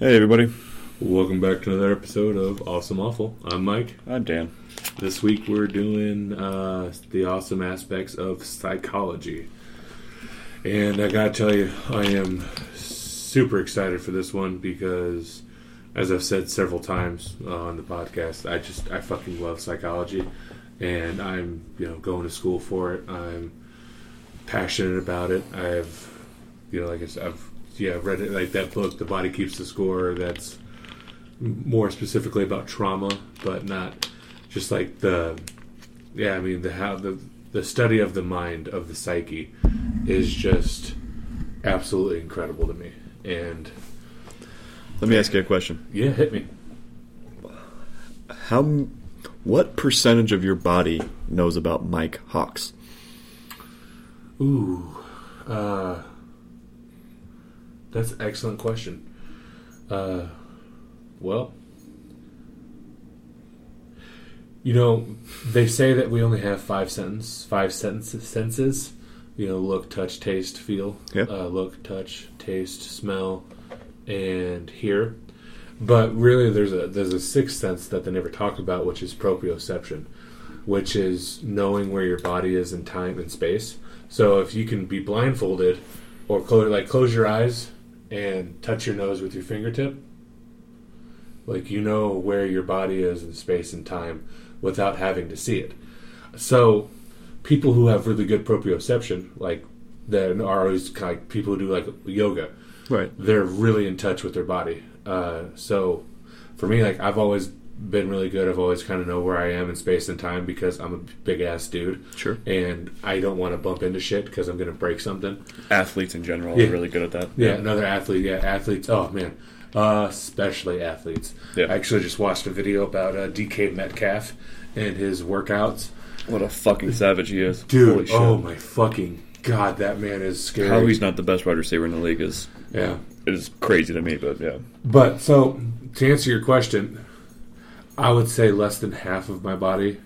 Hey, everybody. Welcome back to another episode of Awesome Awful. I'm Mike. I'm Dan. This week we're doing uh, the awesome aspects of psychology. And I gotta tell you, I am super excited for this one because, as I've said several times on the podcast, I just, I fucking love psychology. And I'm, you know, going to school for it. I'm passionate about it. I've, you know, like I said, I've, yeah, read it, like that book, The Body Keeps the Score, that's more specifically about trauma, but not just like the yeah. I mean the how the the study of the mind of the psyche is just absolutely incredible to me. And Let me ask you a question. yeah, hit me. How, what percentage of your body knows about Mike Hawks? Ooh, uh, that's an excellent question. Uh, well, you know, they say that we only have five sentence, five sentences, senses. You know, look, touch, taste, feel. Yeah. Uh, look, touch, taste, smell, and hear. But really, there's a there's a sixth sense that they never talk about, which is proprioception, which is knowing where your body is in time and space. So if you can be blindfolded, or close like close your eyes and touch your nose with your fingertip, like you know where your body is in space and time without having to see it. So people who have really good proprioception, like that are always kind of like people who do like yoga, Right. they're really in touch with their body. Uh, so for me, like I've always been really good. I've always kind of know where I am in space and time because I'm a big ass dude. Sure. And I don't want to bump into shit because I'm going to break something. Athletes in general Yeah. are really good at that. Yeah, another athlete. Yeah, athletes. Oh man, uh, especially athletes. Yeah. I actually just watched a video about uh, DK Metcalf and his workouts. What a fucking savage he is. Dude, Holy shit. oh my fucking god, that man is scary. How he's not the best wide receiver in the league is yeah. is crazy to me, but yeah. But so to answer your question, I would say less than half of my body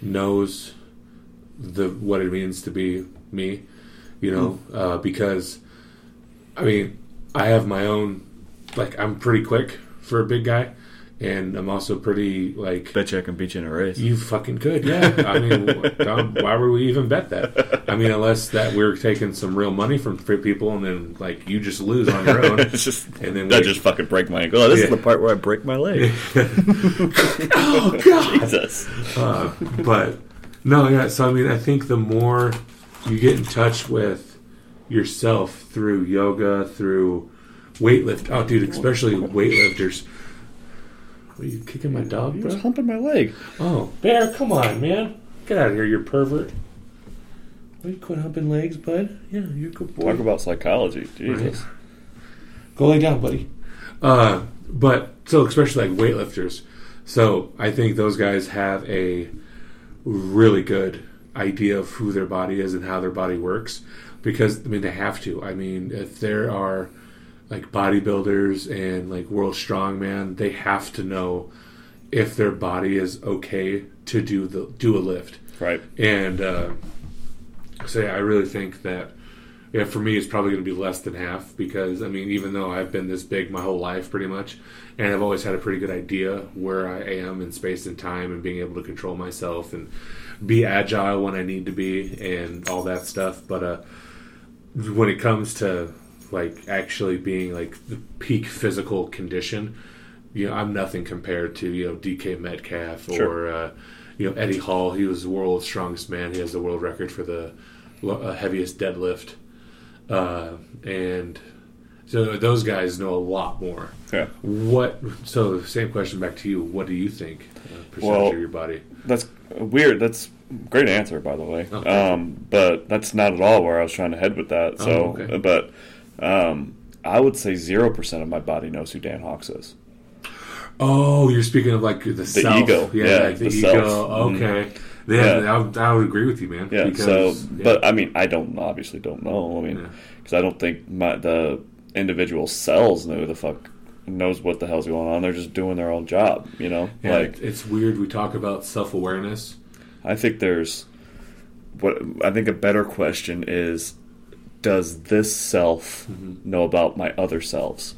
knows the what it means to be me. You know, uh, because I mean, I have my own. Like, I'm pretty quick for a big guy, and I'm also pretty like. Bet you I can beat you in a race. You fucking could, yeah. I mean, um, why would we even bet that? I mean, unless that we're taking some real money from people, and then like you just lose on your own. it's just And then that just fucking break my ankle. Oh, this is the part where I break my leg. oh god! Jesus. Uh, but no, yeah. So I mean, I think the more you get in touch with yourself through yoga, through weightlift. Oh, dude, especially weightlifters. Are you kicking my dog, He bro? was humping my leg. Oh, bear, come on, man, get out of here, you pervert. Will you quit humping legs, bud? Yeah, you're a good boy. Talk about psychology. Jesus. Go lay down, buddy. Uh, but so especially like weightlifters. So I think those guys have a really good idea of who their body is and how their body works because I mean they have to. I mean if there are like bodybuilders and like world strongman, they have to know if their body is okay to do the do a lift. Right. And uh, so yeah, I really think that yeah, for me it's probably going to be less than half because I mean, even though I've been this big my whole life pretty much, and I've always had a pretty good idea where I am in space and time and being able to control myself and be agile when I need to be and all that stuff. But uh, when it comes to like actually being like the peak physical condition, you know, I'm nothing compared to you know DK Metcalf Sure. or uh, you know Eddie Hall. He was the world's strongest man. He has the world record for the uh, heaviest deadlift, uh, and so those guys know a lot more. Yeah. What? So same question back to you. What do you think uh, percentage Well, of your body? That's weird. That's a great answer, by the way. Oh, thank um, but that's not at all where I was trying to head with that. So, Oh, okay. but um, I would say zero percent of my body knows who Dan Hawks is. Oh, you're speaking of like the, self. ego. Yeah, Yeah, like the, the ego. self. Okay. Yeah, Yeah. I, would, I would agree with you, man. Yeah. because, so, yeah. but I mean, I don't obviously don't know. I mean, because I don't think my the individual cells know who the fuck knows what the hell's going on. They're just doing their own job. You know, Yeah, like it's weird. We talk about self awareness. I think there's what I think a better question is does this self Mm-hmm. know about my other selves?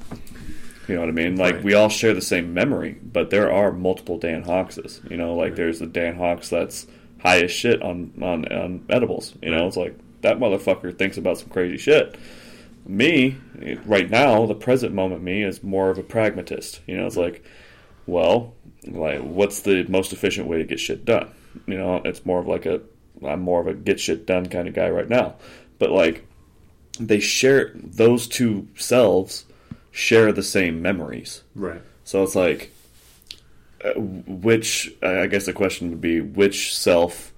You know what I mean? Like Right. we all share the same memory, but there are multiple Dan Hawkses. You know, like there's the Dan Hawks that's high as shit on on, on edibles. You know, it's like that motherfucker thinks about some crazy shit. Me, right now, the present moment me is more of a pragmatist. You know, it's like, well, like what's the most efficient way to get shit done? You know, it's more of like a I'm more of a get shit done kind of guy right now. But like they share those two selves share the same memories. Right. So it's like, uh, which I guess the question would be which self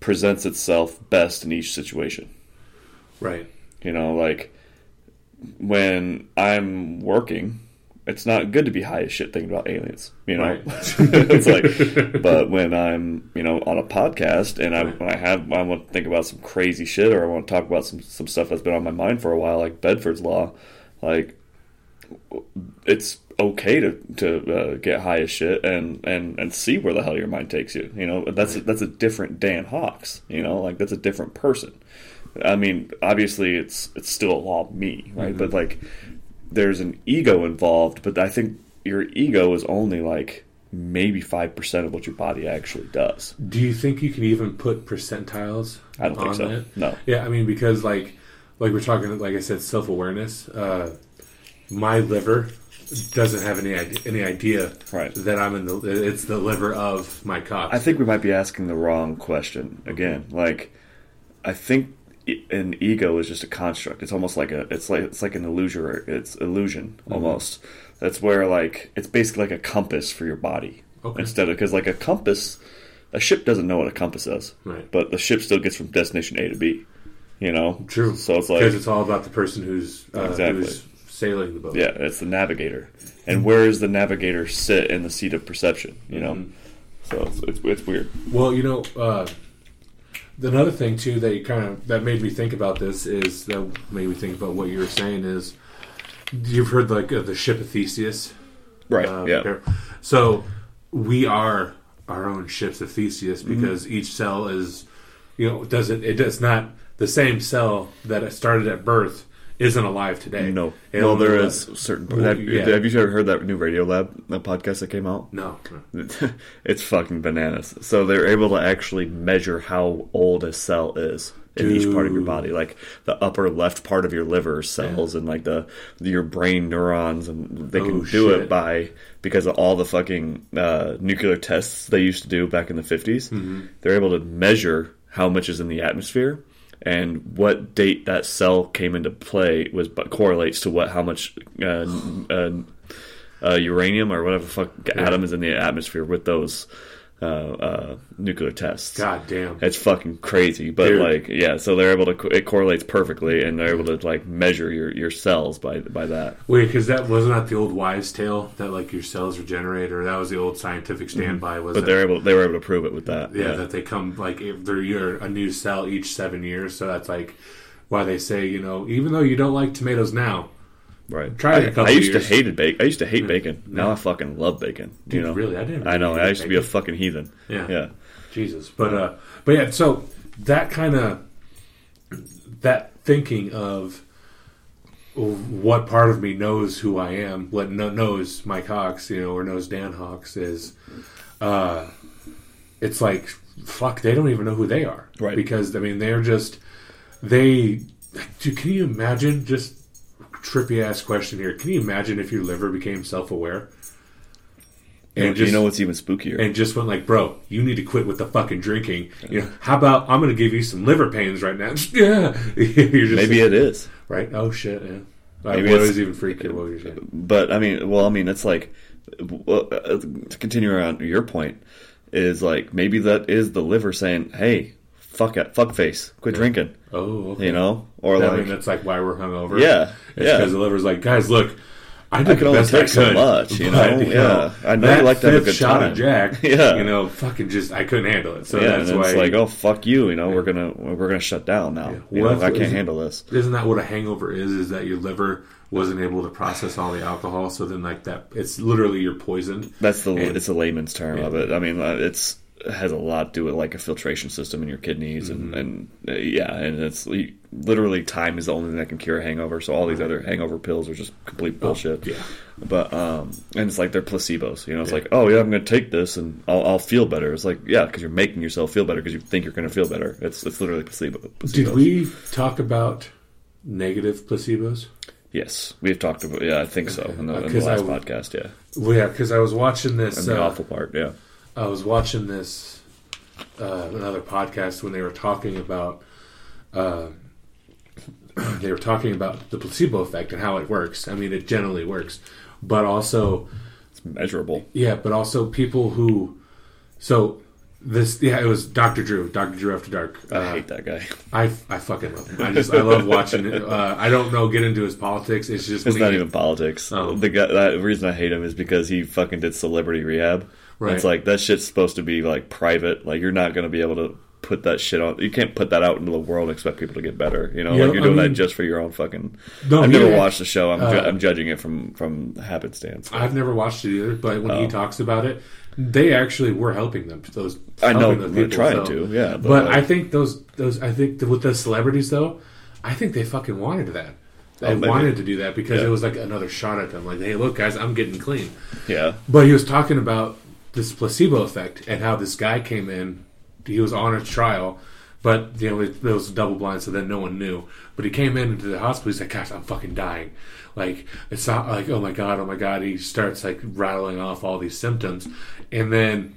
presents itself best in each situation. Right. You know, like when I'm working, it's not good to be high as shit thinking about aliens. You know, Right. it's like, but when I'm, you know, on a podcast and I, when I have, I want to think about some crazy shit or I want to talk about some some stuff that's been on my mind for a while, like Benford's Law, like it's okay to to uh, get high as shit and and and see where the hell your mind takes you. You know, that's a, that's a different Dan Hawks. You know, like that's a different person. I mean, obviously, it's it's still a law of me, right? But like, there's an ego involved. But I think your ego is only like maybe five percent of what your body actually does. Do you think you can even put percentiles? I don't think on so. that? No. Yeah, I mean because like like we're talking like I said self awareness. Uh, my liver doesn't have any idea, any idea Right. that I'm in the it's the liver of my cock. I think we might be asking the wrong question again. Like, I think an ego is just a construct. It's almost like a it's like it's like an illusion. It's illusion Mm-hmm. almost. That's where like it's basically like a compass for your body Okay. instead of because like a compass, a ship doesn't know what a compass is, Right. but the ship still gets from destination A to B. You know, True. So it's like because it's all about the person who's uh, Exactly. who's sailing the boat. yeah, it's the navigator, and where does the navigator sit in the seat of perception? You know, Mm-hmm. so it's, it's it's weird. Well, you know, uh, another thing too that you kind of that made me think about this is that made me think about what you were saying is you've heard like of the ship of Theseus, Right. uh, yeah. So we are our own ships of Theseus Mm-hmm. because each cell is, you know, doesn't it does not the same cell that it started at birth isn't alive today. No. It only there certain. Well, have, yeah. have you ever heard that new Radio Lab podcast that came out? No. it's fucking bananas. So they're able to actually measure how old a cell is in each part of your body, like the upper left part of your liver cells and like the your brain neurons, and they can Oh, do shit. it by because of all the fucking uh, nuclear tests they used to do back in the 50s. Mm-hmm. They're able to measure how much is in the atmosphere. And what date that cell came into play was but correlates to what how much uh, uh, uh, uranium or whatever the fuck atom is in the atmosphere with those uh, uh, nuclear tests. God damn. It's fucking crazy, but Dude. like, yeah. So they're able to it correlates perfectly, and they're able to like measure your, your cells by by that. Wait, because that wasn't that the old wives' tale that like your cells regenerate, or that was the old scientific standby. Was Mm-hmm. But they're able they were able to prove it with that. yeah, that they come like if they're you're a new cell each seven years. So that's like why they say you know even though you don't like tomatoes now, right. Try it a I, couple I used years. to hated bacon. I used to hate bacon. Now I fucking love bacon. Dude, you know, really, I didn't. I know. I like used to be a fucking heathen. Yeah. Yeah. Jesus, but uh, but yeah, so that kind of that thinking of what part of me knows who I am, what kno- knows Mike Hawks, you know, or knows Dan Hawks is, uh, it's like fuck, they don't even know who they are, Right. Because I mean, they're just they. Dude, can you imagine? Just trippy ass question here. Can you imagine if your liver became self aware? And you know what's even spookier? and just went like, bro, you need to quit with the fucking drinking. You know, how about I'm going to give you some liver pains right now? yeah, Maybe it is. right. Oh shit, yeah. Like, Maybe it's- even freakier? What you saying? But I mean, well, I mean, it's like well, uh, to continue around your point is like maybe that is the liver saying, "Hey, fuck it, fuck face, quit drinking," Oh, okay. you know, or I like, mean, that's like why we're hungover. yeah, it's yeah. because the liver's like, guys, look, I did I the best take I so much, you but, know? Yeah. I know you that like to have a good shot time. of Jack. Yeah. you know, fucking just I couldn't handle it. So yeah, that's and why it's like, oh fuck you, you know, we're gonna we're gonna shut down now. You What know, if- I can't handle this. Isn't that what a hangover is? Is that your liver wasn't able to process all the alcohol, so then like that, it's literally you're poisoned. That's the And- it's a layman's term of it. I mean, uh, it's has a lot to do with like a filtration system in your kidneys Mm-hmm. and, and uh, yeah, and it's literally time is the only thing that can cure a hangover. So all these other hangover pills are just complete bullshit. Oh, yeah. But um, and it's like they're placebos. You know, it's Yeah. like oh yeah, I'm going to take this and I'll, I'll feel better. It's like yeah, because you're making yourself feel better because you think you're going to feel better. It's it's literally placebo. placebos. Did we talk about negative placebos? Yes, we've talked about. Yeah, I think so in the, in the I last w- podcast. Yeah, Well, yeah, because I was watching this. and the uh, awful part. Yeah, I was watching this uh, another podcast when they were talking about uh, they were talking about the placebo effect and how it works. I mean, it generally works, but also it's measurable. yeah, but also people who so this yeah, it was Dr. Drew, Dr. Drew After Dark. I Uh, hate that guy. I I fucking love him. I just I love watching it. Uh, I don't know get into his politics. It's just It's not he- even politics. Oh. The guy, that reason I hate him is because he fucking did celebrity rehab. Right. It's like that shit's supposed to be like private. Like you're not going to be able to put that shit on. You can't put that out into the world and expect people to get better. You know, Yeah, like you're I doing mean- that just for your own fucking. No, I've never yeah. watched the show. I'm, ju- Uh, I'm judging it from from happenstance. I've never watched it either, but when he Oh. talks about it, they actually were helping them. Those I know those people, trying so- to, yeah. But, But like, I think those those I think with the celebrities though, I think they fucking wanted that. They Oh, wanted to do that because Yeah. it was like another shot at them. Like, hey, look, guys, I'm getting clean. yeah, But he was talking about this placebo effect and how this guy came in. He was on a trial, but you know it, it was double blind, so then no one knew. But he came in into the hospital. He's like, "Gosh, I'm fucking dying." Like it's not like, "Oh my god, oh my god." He starts like rattling off all these symptoms, and then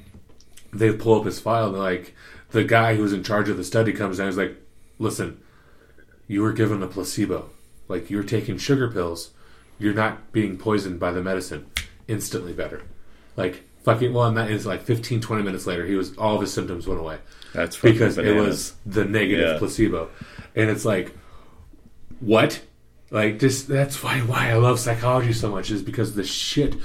they pull up his file. and they're like, the guy who was in charge of the study comes down. He's like, "Listen, you were given a placebo. Like you're taking sugar pills. You're not being poisoned by the medicine. Instantly better. Like fucking well, and that is like 15, 20 minutes later, he was all of his symptoms went away that's because it was the negative Yeah. placebo, and it's like, what? Like this. That's why why I love psychology so much is because the shit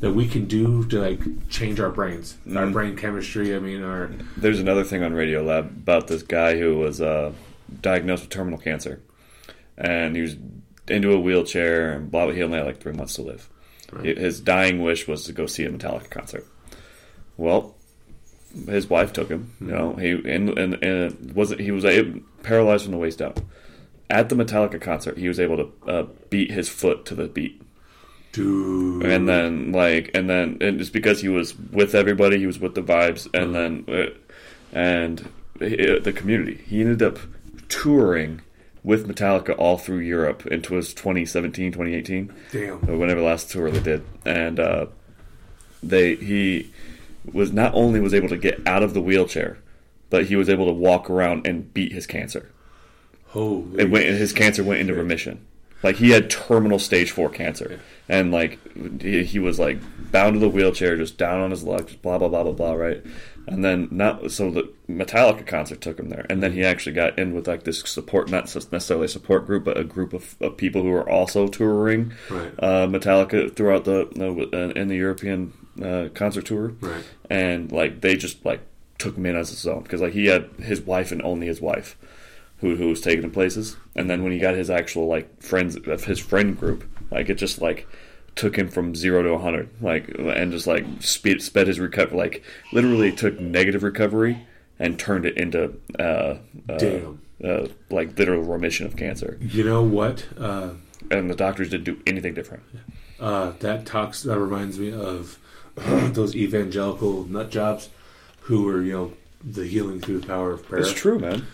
that we can do to like change our brains, our Mm-hmm. brain chemistry. I mean, our There's another thing on Radio Lab about this guy who was uh, diagnosed with terminal cancer, and he was into a wheelchair and blah. blah he only had like three months to live. Right. His dying wish was to go see a Metallica concert. Well, his wife took him. You know, he and and, and wasn't he was able, paralyzed from the waist down. At the Metallica concert, he was able to uh, beat his foot to the beat dude. and then like and then and it's because he was with everybody he was with the vibes and then uh, and uh, the community he ended up touring with metallica all through europe It was 2017 2018 Damn. whenever the last tour they did. And uh, they he was not only was able to get out of the wheelchair but he was able to walk around and beat his cancer. Holy. it went his cancer went into remission. Like he had terminal stage four cancer. And like he, he was like bound to the wheelchair just down on his luck just blah blah blah blah blah right and then not so the metallica concert took him there and then he actually got in with like this support not necessarily a support group but a group of, of people who were also touring Right. uh, metallica throughout the uh, in the european uh, concert tour Right. and like they just like took him in as his own because like he had his wife and only his wife who who was taking him places and then when he got his actual like friends of his friend group like it just like took him from zero to 100 like and just like speed, sped his recovery like literally took negative recovery and turned it into uh, uh, Damn. uh, like literal remission of cancer You know what? Uh, and the doctors didn't do anything different uh, that talks. That reminds me of those evangelical nut jobs who were, you know, the healing through the power of prayer. it's true man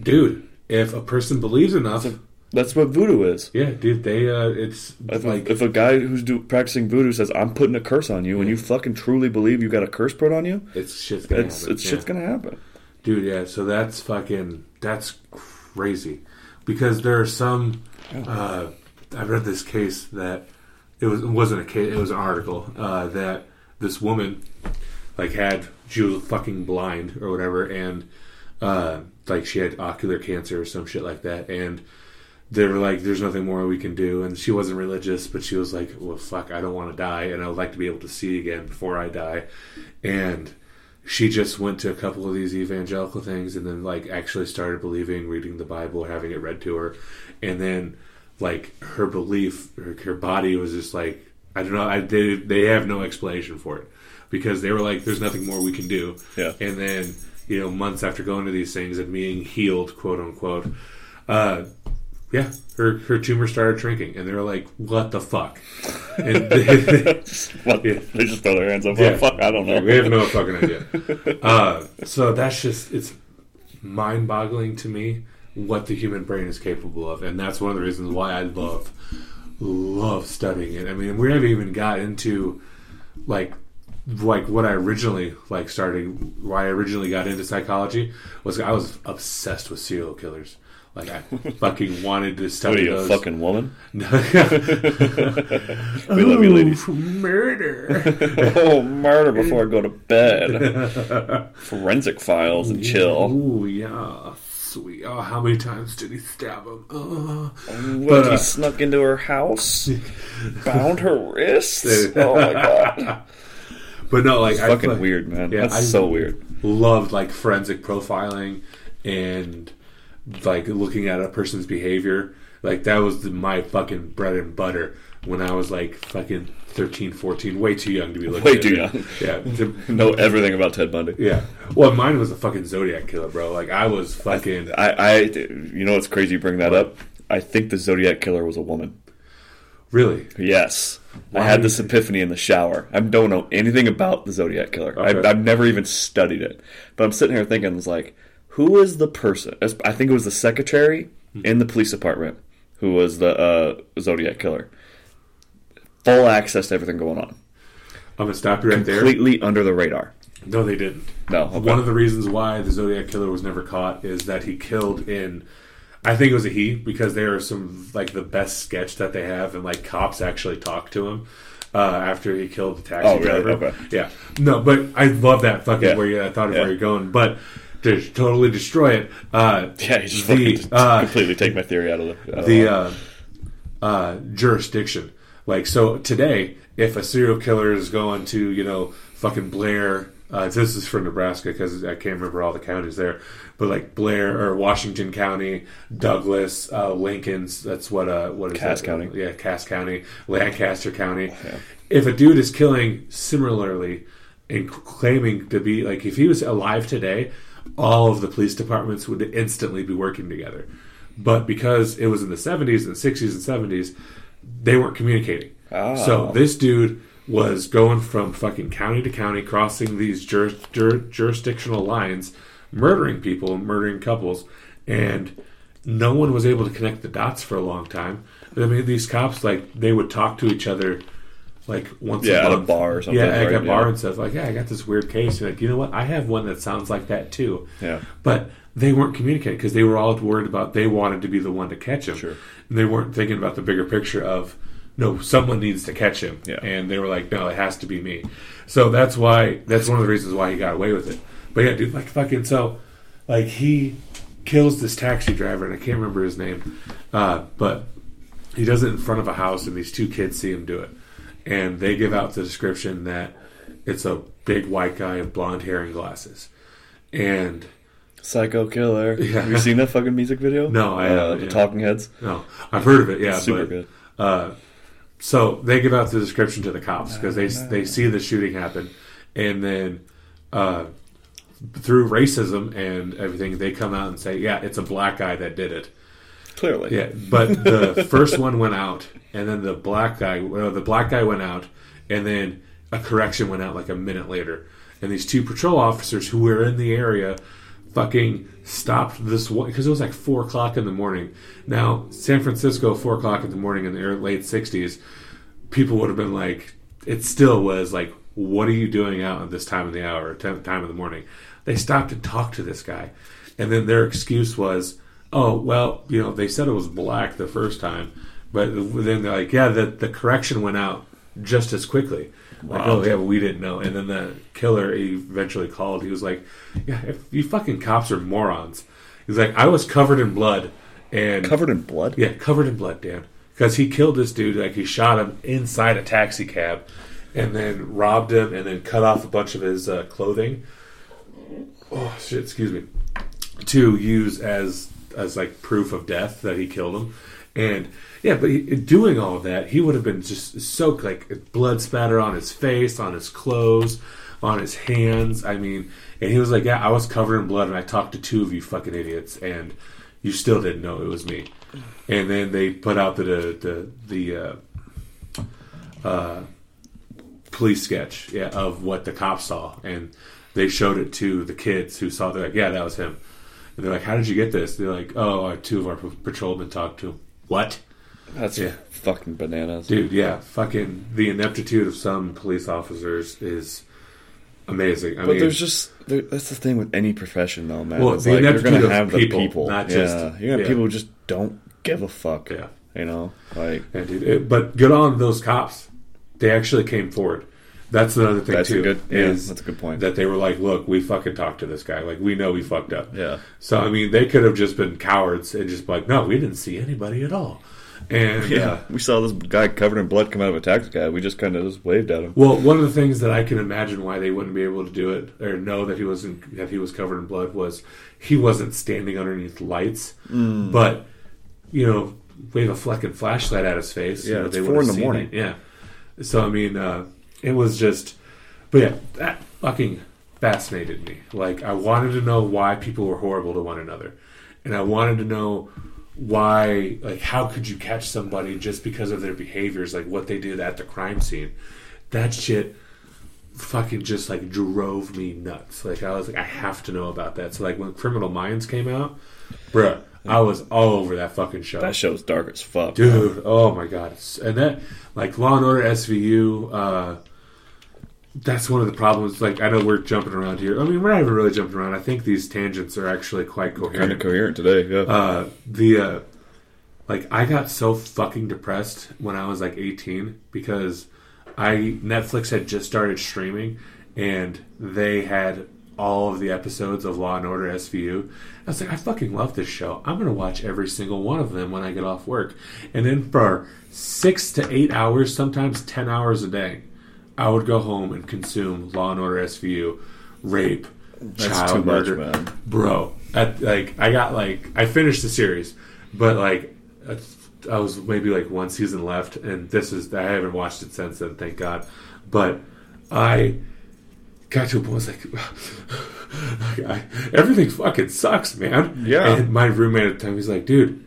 dude. If a person believes enough, that's what voodoo is yeah, dude. They uh, it's If, like if a guy who's do, practicing voodoo says, "I'm putting a curse on you," and you fucking truly believe you got a curse put on you, it's shit's gonna it's happen. it's shit's gonna happen. dude. Yeah, so that's fucking that's crazy because there are some. Uh, I read this case that it was it wasn't a case. It was an article uh, that this woman like had she was fucking blind or whatever, and uh, like she had ocular cancer or some shit like that, and they were like, "There's nothing more we can do." And she wasn't religious, but she was like, "Well, fuck, I don't want to die, and I would like to be able to see again before I die." And she just went to a couple of these evangelical things, and then like actually started believing, reading the Bible, having it read to her, and then like her belief, her, her body was just like, I don't know, I they they have no explanation for it because they were like, "There's nothing more we can do." Yeah. And then you know, months after going to these things and being healed, quote unquote, uh, yeah, her her tumor started shrinking, and they were like, "What the fuck?" And they, What? Yeah. They just throw their hands up. Yeah. Fuck, I don't know. we have no fucking idea. Uh, so that's just it's mind boggling to me what the human brain is capable of, and that's one of the reasons why I love love studying it. I mean, we haven't even got into like like what I originally like started. Why I originally got into psychology was I was obsessed with serial killers. Like I fucking wanted to What are you, a fucking woman? we love you, ladies. Murder. oh, murder before I go to bed. Forensic files and chill. Ooh, yeah. Sweet. Oh, how many times did he stab him? Uh, What, But, uh, he snuck into her house, bound her wrists. Oh my god, but no, like I fucking fuck- weird, man. Yeah, That's I- so weird. Loved like forensic profiling and like looking at a person's behavior. Like that was the, my fucking bread and butter when I was like fucking 13, 14. Way too young to be looking Way too young. Yeah. to- Know everything about Ted Bundy. yeah. Well, mine was a fucking Zodiac killer, bro. Like I was fucking. I, I, you know what's crazy? You bring that up. I think the Zodiac killer was a woman. Really? Yes. Why I had this epiphany in the shower. I don't know anything about the Zodiac Killer. Okay. I, I've never even studied it. But I'm sitting here thinking, it's like, who is the person? I think it was the secretary Hmm. in the police department who was the uh, Zodiac Killer. Full access to everything going on. I'm gonna stop you right there. Completely under the radar. No, they didn't. No. Okay. One of the reasons why the Zodiac killer was never caught is that he killed in. I think it was a he because they are some like the best sketch that they have, and like cops actually talk to him uh, after he killed the taxi Oh, really? driver. Okay. Yeah, no, but I love that fucking Yeah. where you I thought of Yeah. where you're going, but to totally destroy it. Uh, yeah, he just the fucking uh, completely take my theory out of the. out the line. uh, uh, jurisdiction. Like so today, if a serial killer is going to you know fucking Blair, uh, this is for Nebraska because I can't remember all the counties there, but like Blair or Washington County, Douglas, uh, Lincoln's. That's what uh what is Cass that? County. Yeah, Cass County, Lancaster County. If a dude is killing similarly and claiming to be like if he was alive today, all of the police departments would instantly be working together. But because it was in the 70s and 60s and 70s, they weren't communicating. Oh. So ah. this dude was going from fucking county to county, crossing these jur- jur- jurisdictional lines, murdering people, murdering couples, and no one was able to connect the dots for a long time. I mean, these cops like they would talk to each other like once Yeah, a at a bar or something, Yeah, at right? a bar Yeah. and stuff. Like, yeah, I got this weird case. You're like, you know what? I have one that sounds like that too. Yeah. But they weren't communicating because they were all worried about they wanted to be the one to catch him. Sure. And they weren't thinking about the bigger picture of no, someone needs to catch him. Yeah. And they were like, no, it has to be me. So that's why that's one of the reasons why he got away with it. But yeah, dude, like fucking so, like he kills this taxi driver and I can't remember his name, uh, but he does it in front of a house and these two kids see him do it, and they give out the description that it's a big white guy with blonde hair and glasses, and Psycho Killer. Yeah. Have you seen that fucking music video? No, I uh, haven't, The. Talking Heads. no, I've heard of it, yeah, Super but, good. Uh, so they give out the description to the cops because they they see the shooting happen, and then uh, through racism and everything, they come out and say, "Yeah, it's a black guy that did it." Clearly. Yeah, but the first one went out, and then the black guy, well, the black guy went out, and then a correction went out like a minute later, and these two patrol officers who were in the area, fucking stopped this one because it was like four o'clock in the morning. Now, San Francisco, four o'clock in the morning in the late '60s, people would have been like, it still was like, what are you doing out at this time of the hour, time time of the morning? They stopped to talk to this guy, and then their excuse was, oh well, you know, they said it was black the first time, but then they're like, yeah, the the correction went out just as quickly. Like, Wow. oh yeah, we didn't know. And then the killer eventually called. He was like, yeah, if you fucking cops are morons. He's like, I was covered in blood and Covered in blood? yeah, covered in blood, Dan. Because he killed this dude, like he shot him inside a taxi cab, and then robbed him, and then cut off a bunch of his uh, clothing. Oh shit! Excuse me. To use as as like proof of death that he killed him, and yeah, but he, doing all that, he would have been just soaked, like blood spatter on his face, on his clothes, on his hands. I mean, and he was like, "Yeah, I was covered in blood, and I talked to two of you fucking idiots, and you still didn't know it was me." And then they put out the the the, the uh, uh, police sketch, yeah, of what the cops saw, and they showed it to the kids who saw. They're like, "Yeah, that was him." And they're like, "How did you get this?" They're like, "Oh, uh, two of our patrolmen talked to him." What? That's Yeah. fucking bananas. Dude, yeah, fucking the ineptitude of some police officers is amazing. I But mean, there's just there, that's the thing with any profession, though, man. Well, It's the like you're ineptitude gonna of have the people, people, not yeah. just- you're gonna have yeah. people who just don't give a fuck. yeah, you know, like yeah, dude. It- but good on those cops. They actually came forward. That's another thing that's too. a good. Yeah, is that's a good point. that they were like, "Look, we fucking talked to this guy. Like, we know we fucked up." yeah, So I mean, they could have just been cowards and just like, "No, we didn't see anybody at all." And yeah. uh, we saw this guy covered in blood come out of a taxi cab. We just kind of just waved at him. Well, one of the things that I can imagine why they wouldn't be able to do it or know that he wasn't that he was covered in blood was he wasn't standing underneath lights, Mm. but you know, wave a fucking flashlight at his face. you Yeah, know, it's they four in the morning. it. Yeah. So I mean, uh, it was just, but yeah, that fucking fascinated me. Like I wanted to know why people were horrible to one another, and I wanted to know why like how could you catch somebody just because of their behaviors like what they did at the crime scene? That shit fucking just like drove me nuts. Like i was like i have to know about that. So like when criminal minds came out bruh i was all over that fucking show. That show's dark as fuck, dude oh my god. And that like law and order svu uh that's one of the problems like i know we're jumping around here i mean we're not even really jumping around i think these tangents are actually quite coherent Kind of coherent today. Yeah, uh, the uh, like I got so fucking depressed when I was like 18 because I Netflix had just started streaming and they had all of the episodes of Law and Order SVU. I was like, I fucking love this show. I'm gonna watch every single one of them when I get off work. And then for six to eight hours, sometimes ten hours a day, I would go home and consume Law and Order SVU, rape, That's child too much, murder, man. bro. At, like I got like I finished the series, but like I was maybe like one season left, and this is I haven't watched it since then, thank God. But I got to a point I was like, I, everything fucking sucks, man. Yeah. And my roommate at the time, he's like, dude,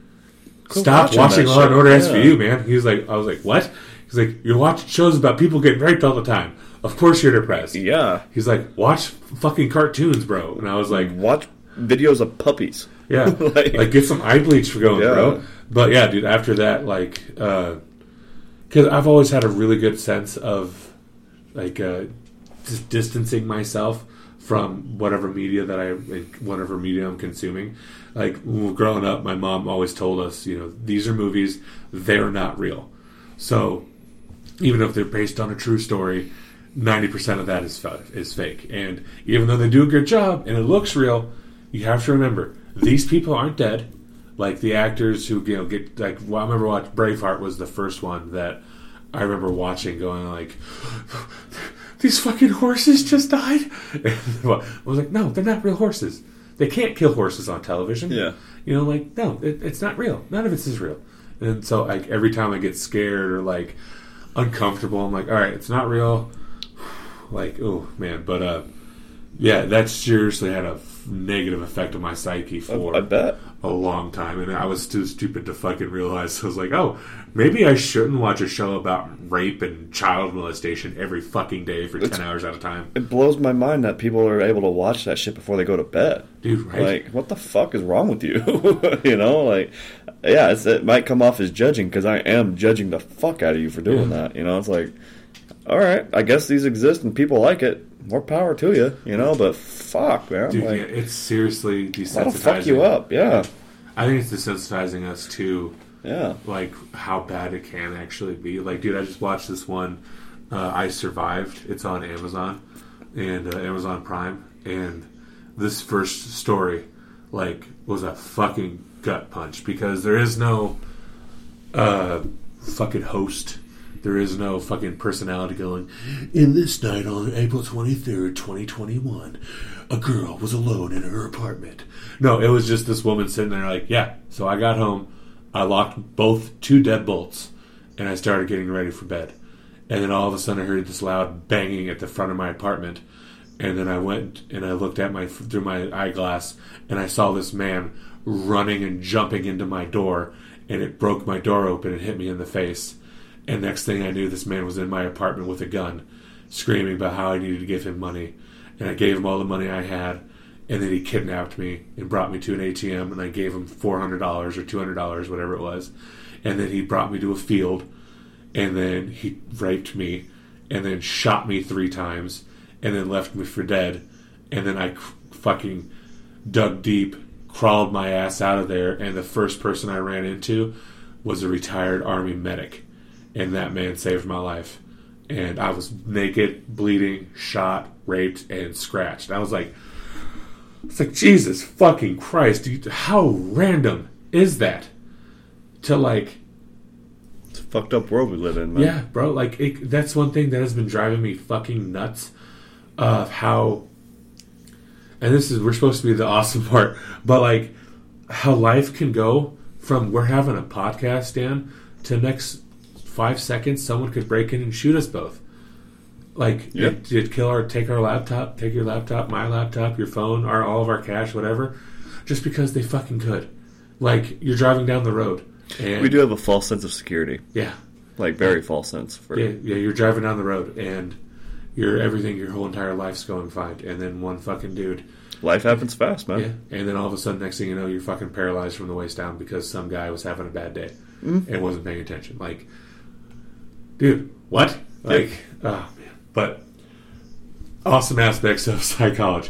stop watching watching Law and. Order Yeah. SVU, man. He was like, I was like, what? He's like, you're watching shows about people getting raped all the time. Of course you're depressed. yeah. He's like, watch fucking cartoons, bro. And I was like, Watch videos of puppies. yeah, Like- like, get some eye bleach for going, Yeah. bro. But yeah, dude. After that, like, because I've always had a really good sense of like uh, just distancing myself from whatever media that I, like, whatever media I'm consuming. Like when we were growing up, my mom always told us, you know, these are movies; they're not real. So even if they're based on a true story, ninety percent of that is is fake. And even though they do a good job and it looks real, you have to remember these people aren't dead. Like the actors who you know get like well, I remember watching Braveheart was the first one that I remember watching, going like. These fucking horses just died. And I was like, no, they're not real horses. They can't kill horses on television. Yeah. You know, like no, it, it's not real. None of this is real. And so, like every time I get scared or like uncomfortable, I'm like, all right, it's not real. Like, oh man, but uh, yeah, that seriously had a negative effect on my psyche for I bet. a long time, and I was too stupid to fucking realize. I was like, oh, maybe I shouldn't watch a show about rape and child molestation every fucking day for It's- ten hours at a time, It blows my mind that people are able to watch that shit before they go to bed. dude. Right? Like, what the fuck is wrong with you? you know, like, yeah, it's, it might come off as judging because I am judging the fuck out of you for doing Yeah. that. You know, it's like, all right, I guess these exist and people like it. More power to you, you know. But fuck, man, dude, like, yeah, it's seriously that'll fuck you up. Yeah, I think it's desensitizing us to yeah. like how bad it can actually be. Like, dude, I just watched this one. Uh, I survived. It's on Amazon and uh, Amazon Prime, and this first story like was a fucking gut punch because there is no uh, fucking host. There is no fucking personality going. In this night on April twenty third, twenty twenty one, a girl was alone in her apartment. No, it was just this woman sitting there like, yeah. So I got home, I locked both two deadbolts, and I started getting ready for bed. and then all of a sudden I heard this loud banging at the front of my apartment, and then I went and I looked at my through my eyeglass, and I saw this man running and jumping into my door, and it broke my door open and hit me in the face. And next thing I knew, this man was in my apartment with a gun, screaming about how I needed to give him money, and I gave him all the money I had, and then he kidnapped me and brought me to an ATM, and I gave him four hundred dollars or two hundred dollars, whatever it was, and then he brought me to a field, and then he raped me, and then shot me three times, and then left me for dead, and then I fucking dug deep, crawled my ass out of there, and the first person I ran into was a retired army medic, and that man saved my life. And I was naked, bleeding, shot, raped, and scratched. And I was like, it's like Jesus fucking Christ, dude, how random is that? To like, It's a fucked up world we live in, man. yeah, bro. Like it, that's one thing that has been driving me fucking nuts. Of how, and this is we're supposed to be the awesome part, but like how life can go from we're having a podcast, Dan, to next five seconds someone could break in and shoot us both. Like Yeah. it, it'd kill our take our laptop, take your laptop, my laptop, your phone, our all of our cash, whatever, just because they fucking could. Like you're driving down the road, and We do have a false sense of security. yeah, Like, very false sense. For, yeah, yeah, you're driving down the road and you're everything, your whole entire life's going fine, and then one fucking dude, Life happens fast, man. yeah, and then all of a sudden, next thing you know, you're fucking paralyzed from the waist down because some guy was having a bad day mm-hmm. and wasn't paying attention. Like, dude, what? Like, oh man, but awesome aspects of psychology.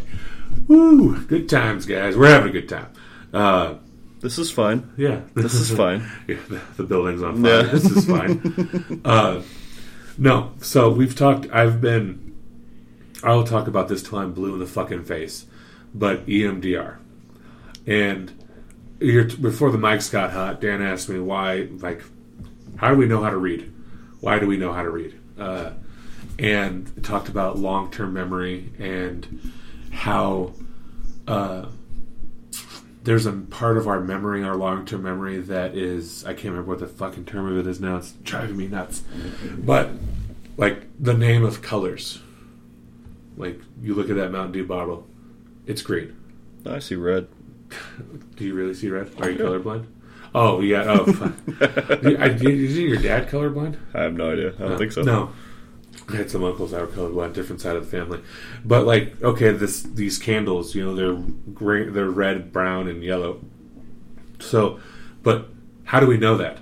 Woo, good times, guys. We're having a good time. Uh, This is fine. yeah, This is fine. yeah, the, the building's on fire. Yeah. This is fine. uh, no, so we've talked. I've been. I'll talk about this till I'm blue in the fucking face, but EMDR, and you're, before the mics got hot, Dan asked me why. Like, how do we know how to read? Why do we know how to read? Uh, and talked about long term memory and how. Uh, there's a part of our memory, our long term memory, that is I can't remember what the fucking term of it is now. It's driving me nuts. But like the name of colors. Like you look at that Mountain Dew bottle, it's green. I see red. Do you really see red? Are you Yeah. colorblind? Oh yeah. Oh, fuck. I, is your dad colorblind? I have no idea. I don't think so. No. I had some uncles that were colorblind, different side of the family. But like, okay, this these candles, you know, they're they're red, brown, and yellow. So, but how do we know that?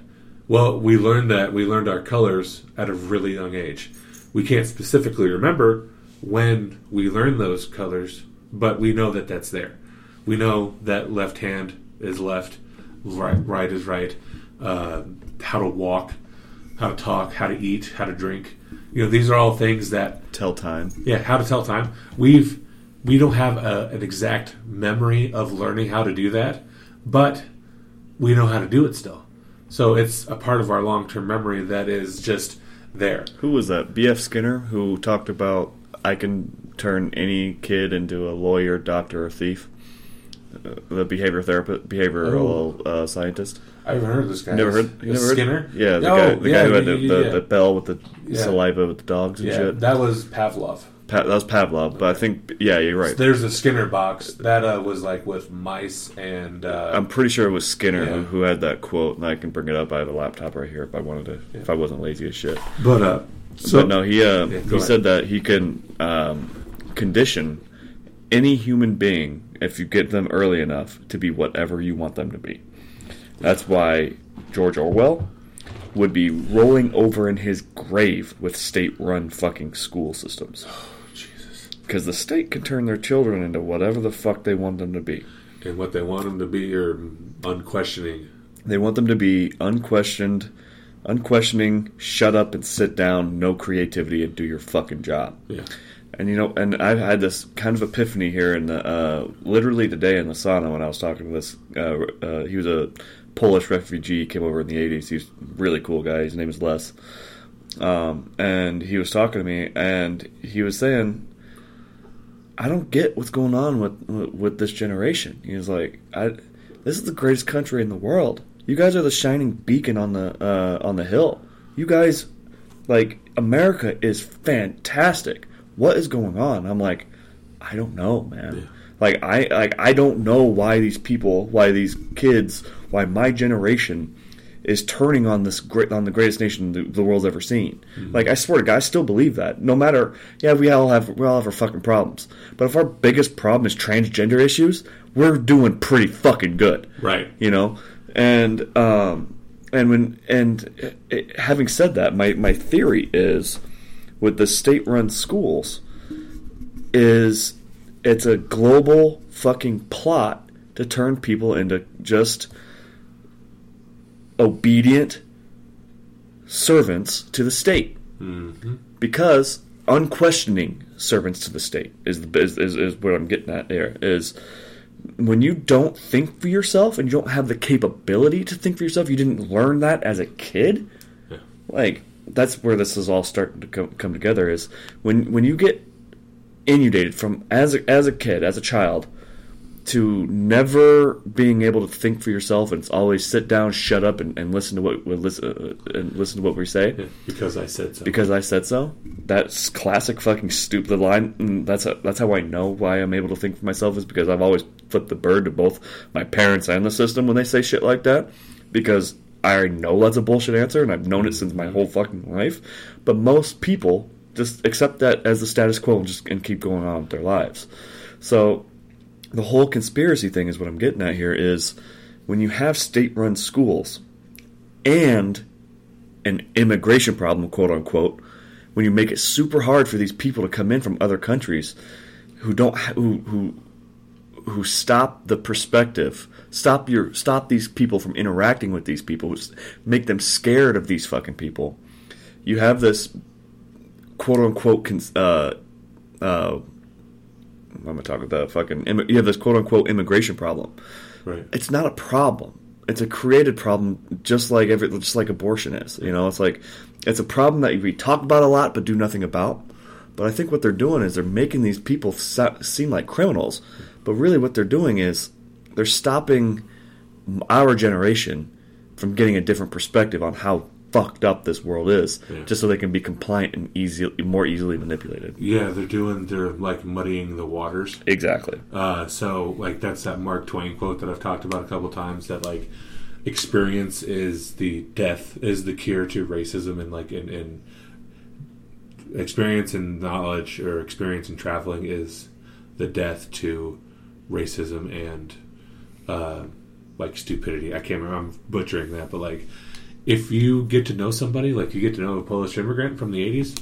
Well, we learned that we learned our colors at a really young age. We can't specifically remember when we learned those colors, but we know that that's there. We know that left hand is left, right, right is right. Uh, how to walk, how to talk, how to eat, how to drink. You know, these are all things that Tell time. yeah, how to tell time. We've we don't have a, an exact memory of learning how to do that, but we know how to do it still. So it's a part of our long term memory that is just there. Who was that? B.F. Skinner, who talked about I can turn any kid into a lawyer, doctor, or thief. The behavior therapist, behavioral uh, scientist. I haven't heard of this guy. Never heard. You never heard? Skinner. Yeah, the Oh, guy, the yeah, guy who had the, yeah, the, yeah. the bell with the Yeah. saliva with the dogs and Yeah, shit. that was Pavlov. Pa- that was Pavlov, but I think yeah, you're right. There's a Skinner box that uh, was like with mice and uh, I'm pretty sure it was Skinner Yeah. who, who had that quote, and I can bring it up. I have a laptop right here if I wanted to, if I wasn't lazy as shit. but uh, so but no, he uh, Yeah, he ahead. said that he can um, condition any human being if you get them early enough to be whatever you want them to be. That's why George Orwell would be rolling over in his grave with state-run fucking school systems. Oh, Jesus. Because the state can turn their children into whatever the fuck they want them to be. And what they want them to be are unquestioning. They want them to be unquestioned, unquestioning, shut up and sit down, no creativity, and do your fucking job. Yeah. And you know, and I've had this kind of epiphany here in the uh, literally today in the sauna when I was talking to this. Uh, uh, he was a Polish refugee, came over in the '80s. He's really cool guy. His name is Les, um, and he was talking to me, and he was saying, "I don't get what's going on with with this generation." He was like, "I, this is the greatest country in the world. You guys are the shining beacon on the uh, on the hill. You guys like America is fantastic. What is going on? I'm like, I don't know, man. Yeah. Like I like I don't know why these people, why these kids, why my generation is turning on this great on the greatest nation the, the world's ever seen. Like I swear to God, I still believe that. No matter, yeah, we all have we all have our fucking problems, but if our biggest problem is transgender issues, we're doing pretty fucking good Right. you know and um and when and it, it- having said that my my theory is with the state run schools is it's a global fucking plot to turn people into just obedient servants to the state hmm because unquestioning servants to the state is, the, is, is, is what I'm getting at there is when you don't think for yourself and you don't have the capability to think for yourself, you didn't learn that as a kid. Yeah. Like that's where this is all starting to come, come together. Is when when you get inundated from as a, as a kid, as a child, to never being able to think for yourself and it's always sit down, shut up, and, and listen to what what listen uh, and listen to what we say Yeah, because I said so. because I said so. That's classic fucking stupid line. That's a, that's how I know why I'm able to think for myself is because I've always flipped the bird to both my parents and the system when they say shit like that because I already know that's a bullshit answer and I've known it since my whole fucking life. But most people just accept that as the status quo and just and keep going on with their lives. So the whole conspiracy thing is what I'm getting at here is when you have state-run schools and an immigration problem, quote unquote, when you make it super hard for these people to come in from other countries who don't who who who stop the perspective, stop your stop these people from interacting with these people, who make them scared of these fucking people. You have this quote unquote cons- uh uh I'm gonna talk about the fucking you have this quote unquote immigration problem right. it's not a problem. It's a created problem, just like every, just like abortion is. You know, it's like it's a problem that we talk about a lot but do nothing about. But I think what they're doing is they're making these people se- seem like criminals, but really what they're doing is they're stopping our generation from getting a different perspective on how fucked up this world is, Yeah. just so they can be compliant and easy, more easily manipulated. Yeah, they're doing. They're like muddying the waters. Exactly. Uh, so like that's that Mark Twain quote that I've talked about a couple times. That like experience is the death is the cure to racism and like in, in experience and knowledge or experience and traveling is the death to racism and uh, like stupidity. I can't remember. I'm butchering that, but like if you get to know somebody, like you get to know a Polish immigrant from the '80s,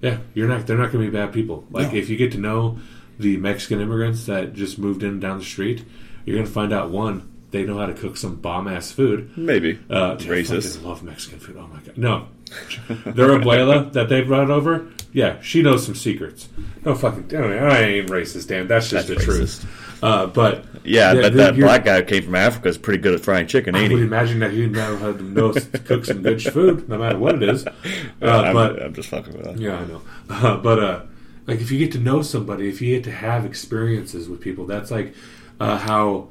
yeah, you're not. They're not going to be bad people. Like No. if you get to know the Mexican immigrants that just moved in down the street, you're going to find out one they know how to cook some bomb ass food. Maybe. Uh, Racist. I love Mexican food. Oh my god, no. Their abuela that they brought over, yeah, she knows some secrets. No fucking, I ain't racist, damn. That's just That's the truth. Uh, but Yeah, I bet that black guy who came from Africa is pretty good at frying chicken, I ain't would he? imagine that he know how to know to cook some good food, no matter what it is. Uh, I'm, but I'm just fucking with that. yeah, I know. Uh, but uh, like, if you get to know somebody, if you get to have experiences with people, that's like uh, how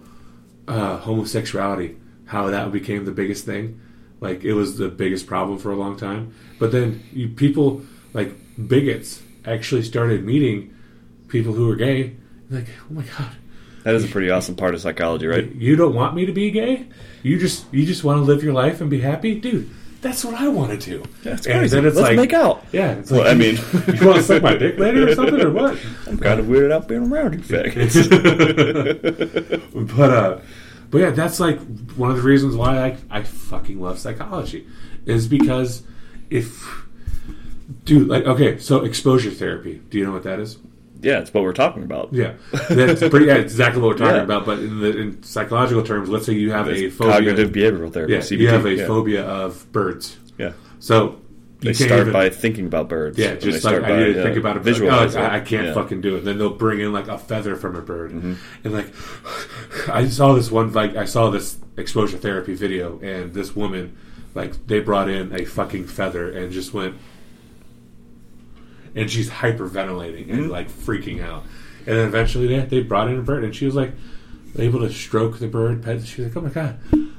uh, homosexuality, how that became the biggest thing. Like, it was the biggest problem for a long time. But then you, people, like bigots, actually started meeting people who were gay. Like, oh my god, That is a pretty awesome part of psychology, right? you don't want me to be gay? You just you just want to live your life and be happy, dude. That's what I want to do. That's And crazy. then it's Let's like- make out. Yeah, it's Well, like, I mean- you want to suck my dick later or something or what? I'm kind of weirded out being around you, faggots. but uh, but yeah, that's like one of the reasons why I I fucking love psychology is because if dude like okay, so exposure therapy. Do you know what that is? Yeah, it's what we're talking about. Yeah, that's pretty yeah, exactly what we're talking Yeah. about. But in the in psychological terms, let's say you have a phobia. cognitive behavioral therapy. yeah, CBT. you have a yeah. phobia of birds. Yeah, So you they start even- by thinking about birds. Yeah, just like I need to think uh, about it. Visualize oh, I. I can't fucking do it. And then they'll bring in like a feather from a bird, Mm-hmm. and like I saw this one like I saw this exposure therapy video, and this woman like they brought in a fucking feather and just went, and she's hyperventilating and Mhm. like freaking out, and then eventually they, they brought in a bird, and she was like able to stroke the bird, pet. She was like, oh my god,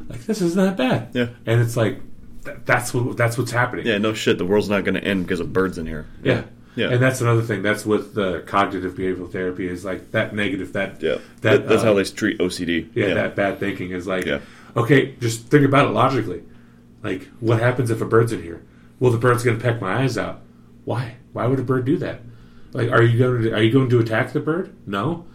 like this is not bad. Yeah. and it's like th- that's what that's what's happening. Yeah, no shit. The world's not going to end because of birds in here. Yeah. Yeah. And that's another thing. That's with the cognitive behavioral therapy is like that negative that Yeah, that that's uh, how they treat OCD. yeah, that bad thinking is like Yeah. okay, just think about it logically. Like what happens if a bird's in here? Well, the bird's going to peck my eyes out. Why? Why would a bird do that? Like are you going to are you going to attack the bird? No.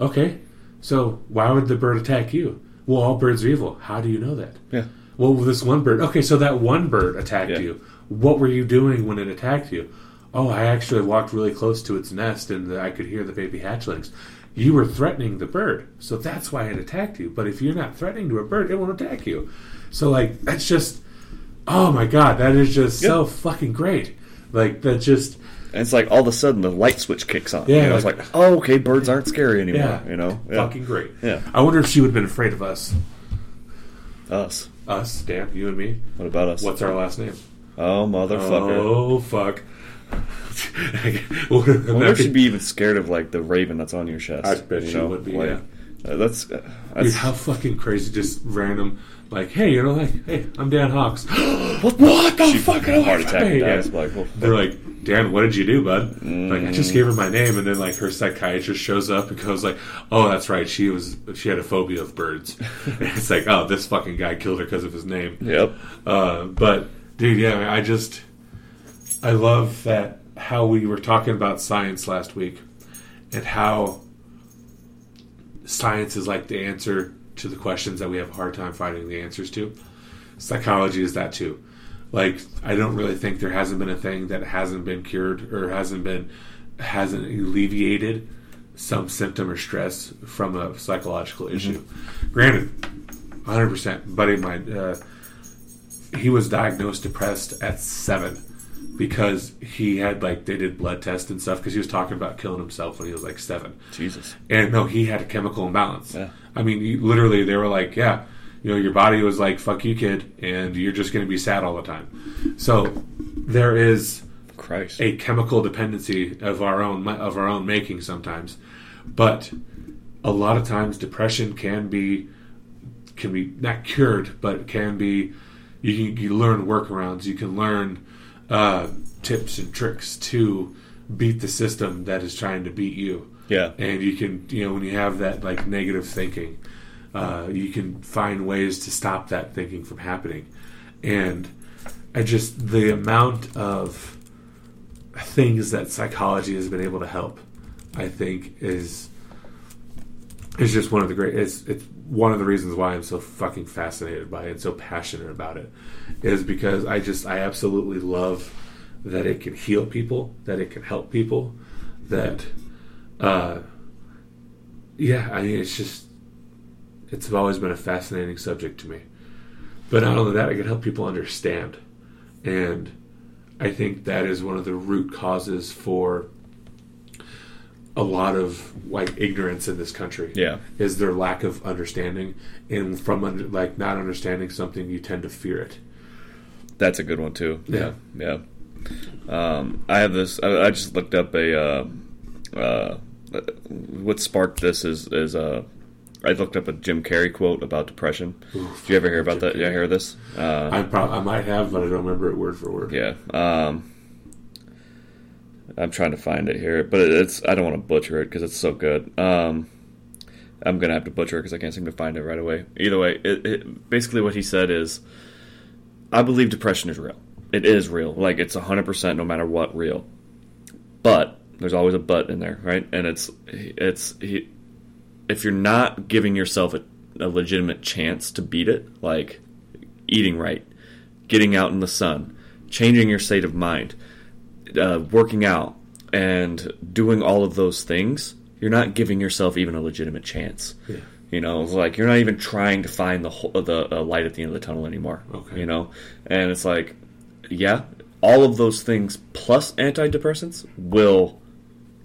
Okay. So why would the bird attack you? Well, all birds are evil. How do you know that? yeah, Well, this one bird. Okay, so that one bird attacked Yeah. you. What were you doing when it attacked you? Oh, I actually walked really close to its nest and I could hear the baby hatchlings. You were threatening the bird, so that's why it attacked you. But if you're not threatening to a bird, it won't attack you. So, like, that's just, oh my god, that is just so fucking great. Like, that just, and it's like all of a sudden the light switch kicks on. Yeah, you know, it's like- like oh, okay, birds aren't scary anymore. yeah, You know, yeah. fucking great. Yeah. I wonder if she would have been afraid of us. us. Us, Dan, you and me. What about us? What's our last name? Oh, motherfucker! Oh, fuck. I wonder if she'd be even scared of like the raven that's on your chest. I bet you she would be, Like, uh, that's uh, Dude, that's how fucking crazy! Just random, like, hey, you know, like, hey, I'm Dan Hawks. what, what the she fuck? heart attack and Yeah. Like, well, They're like, Dan, what did you do, bud? Like, I just Mm. gave her my name, and then like her psychiatrist shows up and goes like, oh, that's right, she was she had a phobia of birds. and it's like, oh, this fucking guy killed her because of his name. yep. Uh, but dude, yeah, I just I love that how we were talking about science last week and how science is like the answer to the questions that we have a hard time finding the answers to. Psychology is that too. Like I don't really think there hasn't been a thing that hasn't been cured or hasn't been hasn't alleviated some symptom or stress from a psychological issue. Granted, 100%. Buddy of mine, uh, he was diagnosed depressed at seven because he had like they did blood tests and stuff because he was talking about killing himself when he was like seven. Jesus. And no, he had a chemical imbalance. Yeah. I mean, literally, they were like, "Yeah, you know, your body was like, fuck you, kid, and you're just going to be sad all the time." So there is Christ. a chemical dependency of our own of our own making sometimes, but a lot of times depression can be can be not cured, but can be you can you learn workarounds. You can learn uh, tips and tricks to beat the system that is trying to beat you. Yeah. And you can you know when you have that like negative thinking, uh, you can find ways to stop that thinking from happening. And I just the amount of things that psychology has been able to help, I think is is just one of the great. It's it's one of the reasons why I'm so fucking fascinated by it and so passionate about it, is because I just I absolutely love that it can heal people, that it can help people, that uh, yeah, I mean it's just it's always been a fascinating subject to me. But not only that, I can help people understand, and I think that is one of the root causes for a lot of like ignorance in this country. Yeah. is their lack of understanding, and from under, like not understanding something, you tend to fear it. That's a good one too. Yeah. yeah. Um, I have this. I, I just looked up a. Uh, uh, what sparked this is is uh, I looked up a Jim Carrey quote about depression. Oof, Did you ever hear about Jim that? Yeah, Carrey. hear this? Uh, I prob- I might have, but I don't remember it word for word. yeah. Um, I'm trying to find it here, but it's I don't want to butcher it because it's so good. Um, I'm gonna have to butcher it because I can't seem to find it right away. Either way, it, it, basically what he said is, I believe depression is real. It is real. Like it's 100 percent, no matter what, real. But there's always a but in there, right? And it's it's he, if you're not giving yourself a, a legitimate chance to beat it, like eating right, getting out in the sun, changing your state of mind, uh, working out, and doing all of those things, you're not giving yourself even a legitimate chance. Yeah. You know, it's like you're not even trying to find the whole, the uh, light at the end of the tunnel anymore. Okay. You know, and it's like, yeah, all of those things plus antidepressants will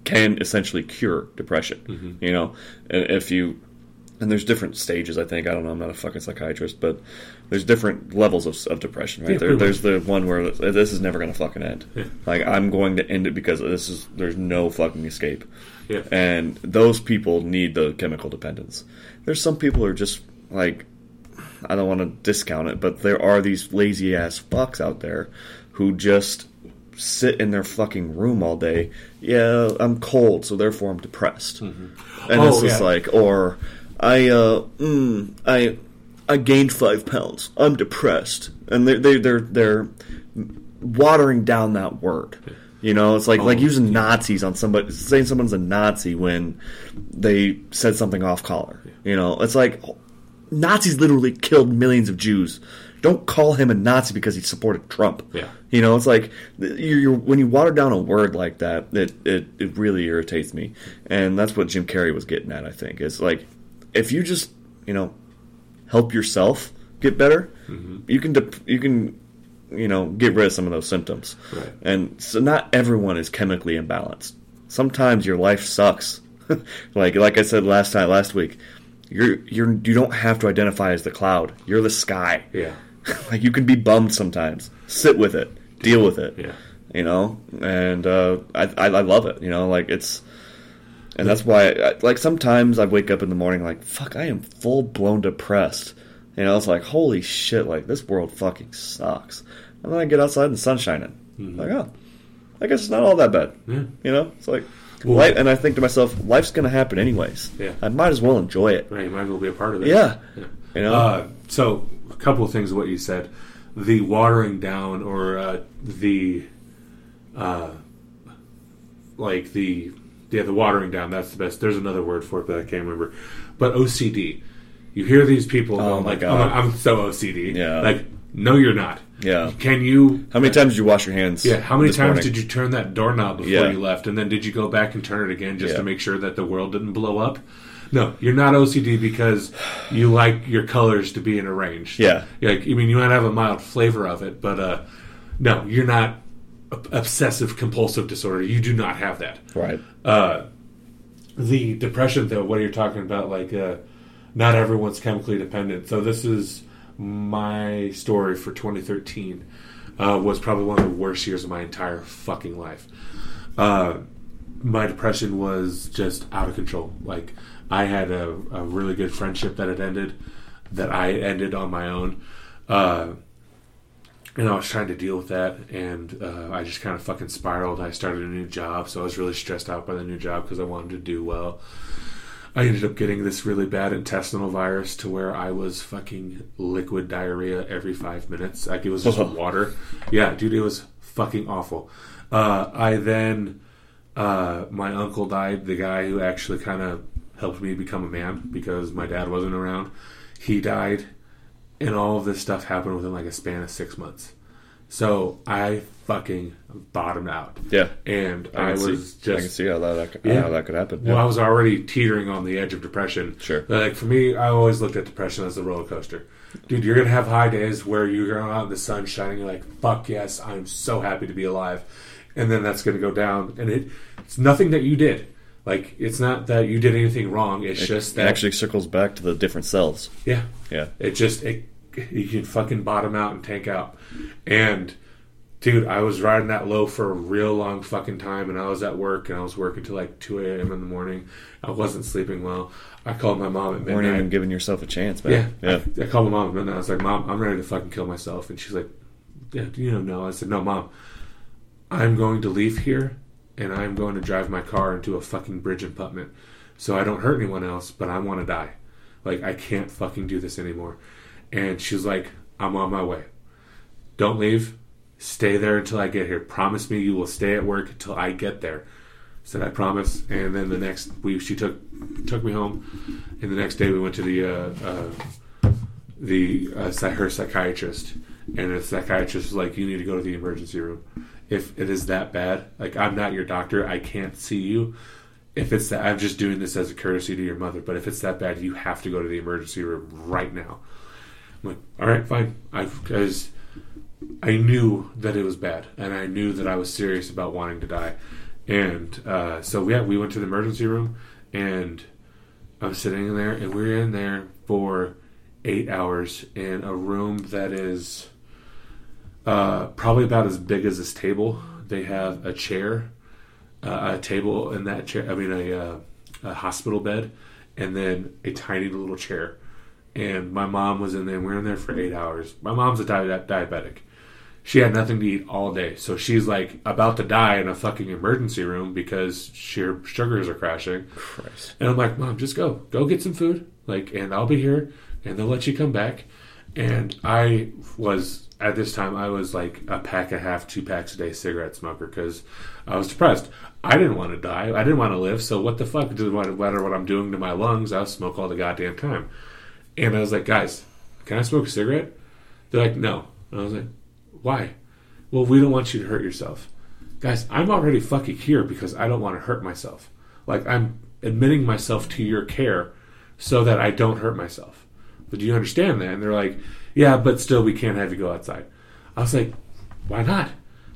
can essentially cure depression. You know, and if you and there's different stages. I think I don't know. I'm not a fucking psychiatrist, but there's different levels of, of depression. Right Yeah, there, there's the one where this is never going to fucking end. Yeah. Like I'm going to end it because this is there's no fucking escape. Yeah. And those people need the chemical dependence. There's some people who are just like I don't want to discount it, but there are these lazy ass fucks out there who just sit in their fucking room all day. Yeah, I'm cold, so therefore I'm depressed. And Oh, it's just yeah. like, or I, uh, mm, I, I gained five pounds. I'm depressed, and they they they're they're watering down that word. You know, it's like like Oh, using Nazis on somebody, saying someone's a Nazi when they said something off color. You know, it's like Nazis literally killed millions of Jews. Don't call him a Nazi because he supported Trump. Yeah. You know, it's like you're, you're, when you water down a word like that, it, it it really irritates me, and that's what Jim Carrey was getting at. I think is like if you just you know help yourself get better, you can dep you can you know get rid of some of those symptoms. Right. And so not everyone is chemically imbalanced. Sometimes your life sucks. like like I said last time last week, you're you're you don't have to identify as the cloud. You're the sky. Yeah. like you can be bummed sometimes. Sit with it. Deal with it. Yeah. You know, and uh, I, I I love it. You know, like it's, and that's why I, like sometimes I wake up in the morning like fuck, I am full blown depressed. You know, it's like holy shit, like this world fucking sucks. And then I get outside and the sun's shining. Like oh, I guess it's not all that bad. Yeah. You know, it's like. Well- life, and I think to myself, life's gonna happen anyways. Yeah. I might as well enjoy it. Right. You might as well be a part of it. Yeah, Yeah. you know. Uh, so, a couple of things of what you said. The watering down, or uh, the, uh, like the, yeah, the watering down. That's the best. There's another word for it, but I can't remember. But OCD. You hear these people Oh going my like, God. I'm, so OCD. Yeah. Like, no, you're not. Yeah. Can you? How many times did you wash your hands? Yeah. How many times morning? did you turn that doorknob before Yeah. you left, and then did you go back and turn it again just Yeah. to make sure that the world didn't blow up? No, you're not OCD because you like your colors to be in a range. Yeah. Like, I mean, you might have a mild flavor of it, but uh, no, you're not obsessive compulsive disorder. You do not have that. Right. Uh, the depression, though, what are you're talking about, like, uh, not everyone's chemically dependent. So this is my story for 2013. Uh, was probably one of the worst years of my entire fucking life. Uh, my depression was just out of control. Like I had a, a really good friendship that had ended, that I ended on my own, uh, and I was trying to deal with that, and uh, I just kind of fucking spiraled. I started a new job, so I was really stressed out by the new job because I wanted to do well. I ended up getting this really bad intestinal virus to where I was fucking liquid diarrhea every five minutes. Like it was just water. Yeah, dude, it was fucking awful. Uh, I then, uh, my uncle died, the guy who actually kind of helped me become a man because my dad wasn't around. He died, and all of this stuff happened within like a span of six months. So I fucking bottomed out. Yeah. And I, I, was see, I can just see how that, could, Yeah. how that could happen. well, I was already teetering on the edge of depression. Sure. Like for me, I always looked at depression as a roller coaster. Dude, you're gonna have high days where you're going out in the sun shining. You're like, "Fuck yes, I'm so happy to be alive," and then that's gonna go down. And it, it's nothing that you did. Like it's not that you did anything wrong. It's just that it actually circles back to the different cells. yeah, Yeah. it just it you can fucking bottom out and tank out. And dude, I was riding that low for a real long fucking time, and I was at work and I was working till like two a.m. in the morning. I wasn't sleeping well. I called my mom at You weren't midnight. even giving yourself a chance, yeah, man. Yeah. I, I called my mom at midnight. I was like, "Mom, I'm ready to fucking kill myself," and she's like, "Yeah, you know." No. I said, "No, mom, I'm going to leave here, and I'm going to drive my car into a fucking bridge abutment, so I don't hurt anyone else, but I want to die. Like I can't fucking do this anymore." And she's like, "I'm on my way. Don't leave. Stay there until I get here. Promise me you will stay at work until I get there." Said I promise. And then the next week she took took me home, and the next day we went to the uh, uh, the uh, her psychiatrist, and the psychiatrist was like, "You need to go to the emergency room. If it is that bad, like I'm not your doctor, I can't see you. If it's that, I'm just doing this as a courtesy to your mother. But if it's that bad, you have to go to the emergency room right now." I'm like, "All right, fine." I because I knew that it was bad, and I knew that I was serious about wanting to die, and uh, so yeah, we went to the emergency room, and I'm sitting in there, and we're in there for eight hours in a room that is uh, probably about as big as this table. They have a chair, uh, a table in that chair. I mean, a, uh, a hospital bed, and then a tiny little chair. and my mom was in there. We were in there for eight hours. My mom's a di- diabetic. She had nothing to eat all day, so she's like about to die in a fucking emergency room because her sugars are crashing. Christ. And I'm like, Mom, just go, go get some food, like, and I'll be here, and they'll let you come back. And I was at this time, I was like a pack a half, two packs a day cigarette smoker because I was depressed. I didn't want to die. I didn't want to live. So what the fuck? It doesn't matter what I'm doing to my lungs. I'll smoke all the goddamn time. And I was like, guys, can I smoke a cigarette? They're like, no. And I was like, why? Well, we don't want you to hurt yourself. Guys, I'm already fucking here because I don't want to hurt myself. Like, I'm admitting myself to your care so that I don't hurt myself. But do you understand that? And they're like, yeah, but still, we can't have you go outside. I was like, why not?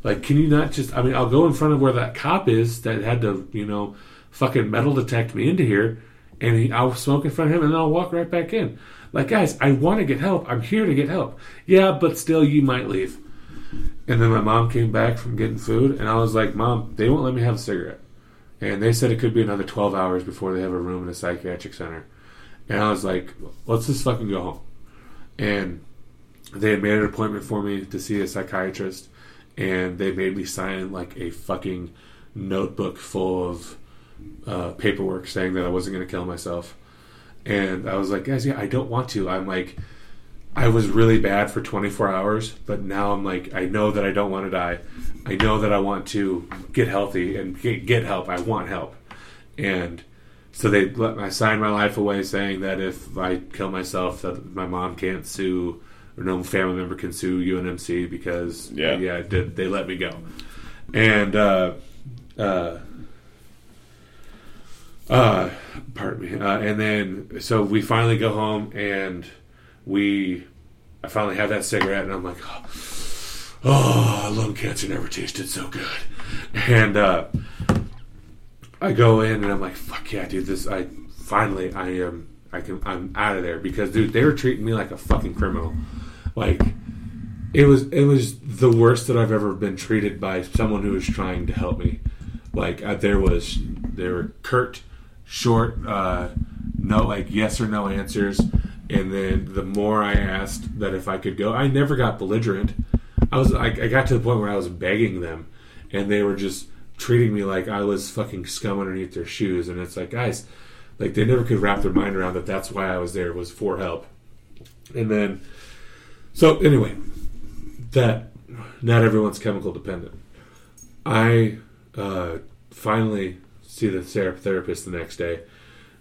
Like, can you not just? I mean, I'll go in front of where that cop is that had to, you know, fucking metal detect me into here, and he, I'll smoke in front of him, and I'll walk right back in. Like, guys, I want to get help. I'm here to get help. Yeah, but still, you might leave. And then my mom came back from getting food, and I was like, Mom, they won't let me have a cigarette. And they said it could be another 12 hours before they have a room in a psychiatric center. And I was like, let's just fucking go home. And they had made an appointment for me to see a psychiatrist, and they made me sign like a fucking notebook full of uh, paperwork saying that I wasn't going to kill myself. And I was like, guys, yeah, I don't want to. I'm like, I was really bad for 24 hours, but now I'm like, I know that I don't want to die. I know that I want to get healthy and get, get help. I want help. And so they let me sign my life away saying that if I kill myself, that my mom can't sue or no family member can sue UNMC because Yeah. yeah, did they let me go. And uh, uh, uh, pardon me. Uh, and then so we finally go home and we I finally have that cigarette and I'm like, oh, oh lung cancer never tasted so good. And uh, I go in and I'm like, fuck yeah, dude, this I finally I am I can I'm out of there because dude, they were treating me like a fucking criminal. Like it was it was the worst that I've ever been treated by someone who was trying to help me. Like uh, there was they were curt, short, uh, no like yes or no answers, and then the more I asked that if I could go, I never got belligerent. I was I, I got to the point where I was begging them, and they were just treating me like I was fucking scum underneath their shoes, and it's like guys, like they never could wrap their mind around that. That's why I was there was for help, and then so anyway, that not everyone's chemical dependent. I uh, finally see the therapist the next day.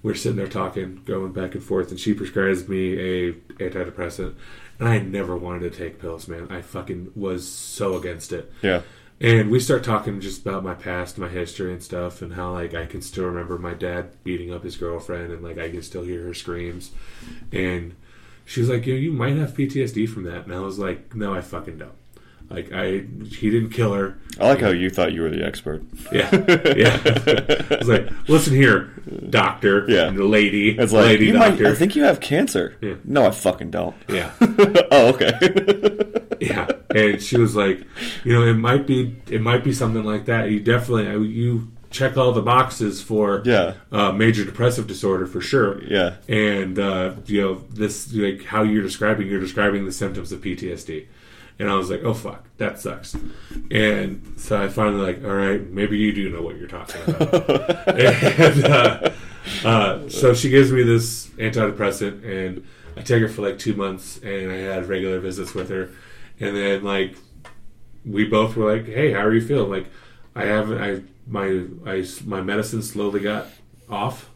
We're sitting there talking, going back and forth, and she prescribes me a antidepressant. And I never wanted to take pills, man. I fucking was so against it. Yeah. And we start talking just about my past, my history and stuff, and how like I can still remember my dad beating up his girlfriend, and like I can still hear her screams. And she was like, you know, you might have PTSD from that." And I was like, "No, I fucking don't." Like I, he didn't kill her. I like how you thought you were the expert. Yeah, yeah. I was like, "Listen here, doctor, Yeah. lady, It's like lady you might. I think you have cancer. Yeah. No, I fucking don't. yeah, oh, okay. yeah. And she was like, "You know, it might be, it might be something like that. You definitely, you check all the boxes for yeah. uh, major depressive disorder for sure." Yeah. and uh, you know this like how you're describing you're describing the symptoms of PTSD and I was like oh fuck that sucks and so I finally like all right maybe you do know what you're talking about and uh, uh, so she gives me this antidepressant and I take her for like two months and I had regular visits with her and then like we both were like hey how are you feeling like I haven't I my I my medicine slowly got off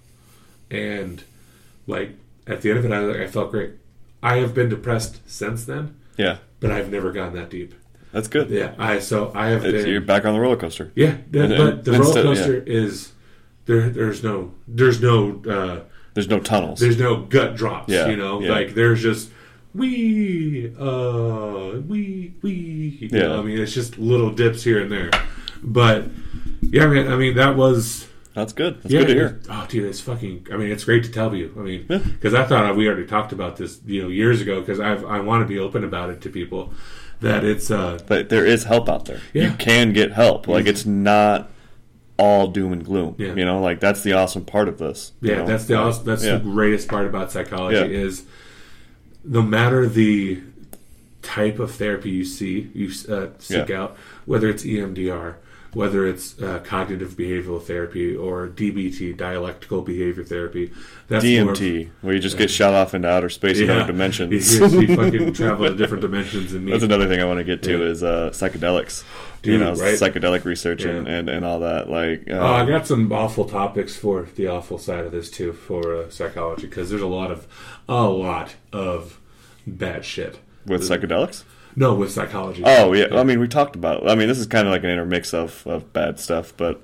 and like at the end of it, I, I felt great. I have been depressed since then, Yeah. but I've never gone that deep. That's good. Yeah, I so I have been. you're back on the roller coaster. yeah, the- And- but the roller coaster is there. There's no. There's no. Uh, There's no tunnels. there's no gut drops. Yeah, You know, yeah. like there's just we uh we we. You Yeah. know, I mean, it's just little dips here and there, but yeah, man. I mean, that was That's good. That's good to hear. Oh, dude, it's fucking. I mean, it's great to tell you. I mean, Yeah. because I thought we already talked about this, you know, years ago. Because I I want to be open about it to people that it's uh But there is help out there. Yeah. You can get help. Like it's not all doom and gloom. Yeah. You know, like that's the awesome part of this. you yeah know? that's the awesome, that's Yeah. the greatest part about psychology Yeah. is no matter the type of therapy you see, you uh, seek Yeah. out, whether it's EMDR, whether it's uh, cognitive behavioral therapy or DBT, dialectical behavior therapy. That's DMT, where you just get shot off into outer space and other dimensions. You, you fucking travel to different dimensions and meet. That's another thing I want to get to Yeah. is uh, psychedelics. Dude, you know, right? psychedelic research and, Yeah. and, and all that. Like, uh, Oh, I got some awful topics for the awful side of this too for uh, psychology because there's a lot of a lot of bad shit with psychedelics. No, with psychology. Oh yeah. I mean, we talked about. I mean, this is kind of like an intermix of, of bad stuff, but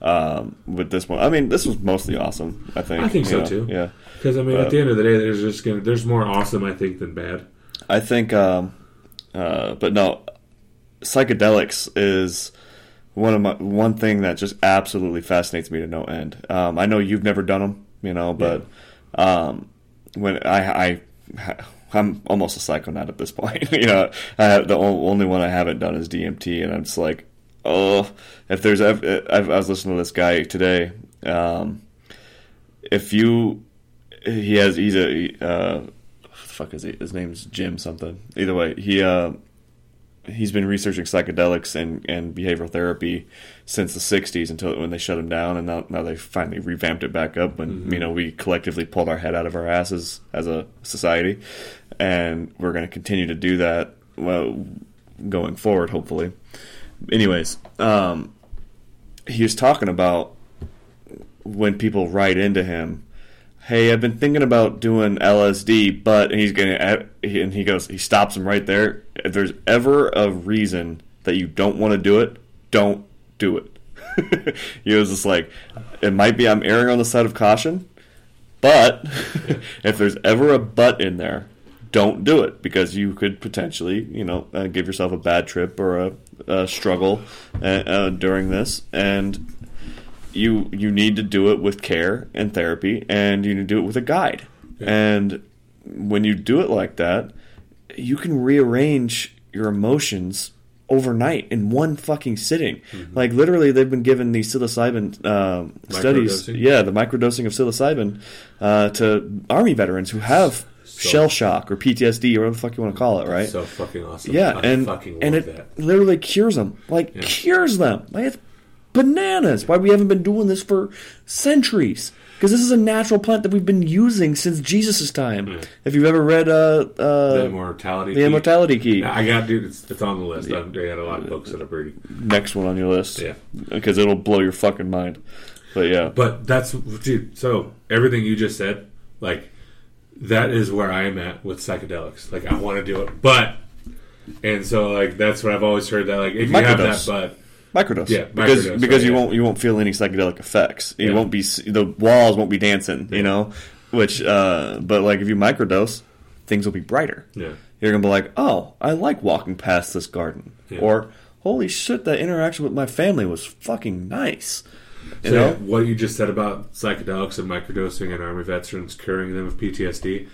um, with this one, I mean, this was mostly awesome. I think. I think so, know, too. Yeah. Because I mean, Uh, at the end of the day, there's just gonna there's more awesome I think than bad. I think, um, uh, but no, psychedelics is one of my one thing that just absolutely fascinates me to no end. Um, I know you've never done them, you know, but um, when I, I I'm almost a psychonaut at this point. you know, have, the only one I haven't done is DMT, and I'm just like, oh, if there's ev- I I was listening to this guy today. Um, if you, he has he's a uh, fuck is he? His name's Jim something. Either way, he uh, he's been researching psychedelics and, and behavioral therapy since the '60s until when they shut them down, and now, now they finally revamped it back up. When you know we collectively pulled our head out of our asses as a society, and we're going to continue to do that well going forward, hopefully. Anyways, um, he was talking about when people write into him hey, I've been thinking about doing LSD, but and he's gonna and he goes, he stops him right there. If there's ever a reason that you don't want to do it, don't do it. he was just like, it might be I'm erring on the side of caution, but if there's ever a but in there, don't do it because you could potentially, you know, uh, give yourself a bad trip or a, a struggle uh, uh, during this, and you you need to do it with care and therapy, and you need to do it with a guide. And when you do it like that, you can rearrange your emotions overnight in one fucking sitting. Like literally, they've been given these psilocybin um, studies. Yeah, the microdosing of psilocybin uh, to army veterans who have shell shock or PTSD or whatever the fuck you want to call it, right? So fucking awesome. Yeah, I and fucking and it that. literally cures them, like cures them. Like it's bananas. Why we haven't been doing this for centuries? Because this is a natural plant that we've been using since Jesus' time. If you've ever read uh, The uh, immortality. the key. Immortality Key, Yeah, I got dude. It's, it's on the list. I've, I got a lot of books that I'm reading. next one on your list, Yeah. because it'll blow your fucking mind. But yeah, But that's dude. So everything you just said, like that is where I am at with psychedelics. Like I want to do it, but and so like that's what I've always heard that like if you have that, Microdose. but microdose. Yeah, because microdose, because right, you yeah. won't you won't feel any psychedelic effects. You Yeah. won't be the walls won't be dancing. You know, which uh, but like if you microdose, things will be brighter. yeah, You're gonna be like, oh, I like walking past this garden, or holy shit, that interaction with my family was fucking nice. You So, know, what you just said about psychedelics and microdosing and army veterans curing them of PTSD,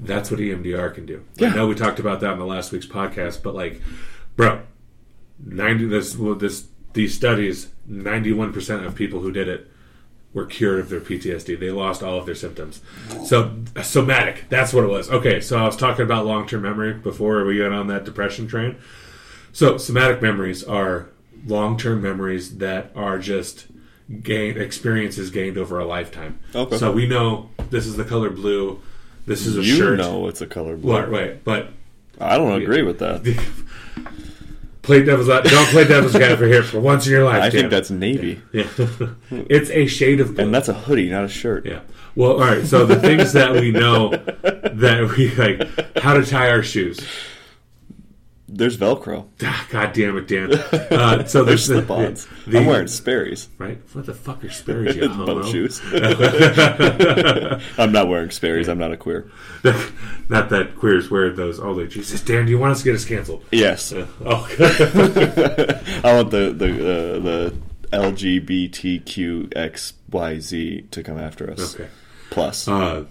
that's what EMDR can do. Yeah. I know we talked about that in the last week's podcast, but like, bro, ninety this well, this these studies, ninety one percent of people who did it were cured of their PTSD. They lost all of their symptoms. So uh, somatic, that's what it was. Okay, so I was talking about long term memory before we got on that depression train. So somatic memories are long term memories that are just gain experiences gained over a lifetime. Okay. So we know this is the color blue. This is a you shirt. know it's a color blue. Well, wait, but I don't agree with that. play devil's don't play devil's advocate here for once in your life. I think that's navy, yeah. it's a shade of blue. and that's a hoodie, not a shirt. Yeah. Well, all right. So the things that we know that we like, how to tie our shoes. There's Velcro. God damn it, Dan. Uh, so There's the, slip-ons. the- I'm wearing Sperry's right. What the fuck are Sperry's? You homo? shoes. I'm not wearing Sperry's. I'm not a queer. Not that queers wear those. Oh, Jesus, Dan, do you want us to get us canceled? Yes, Oh, I want the the uh, the LGBTQXYZ to come after us. okay. Plus, Uh,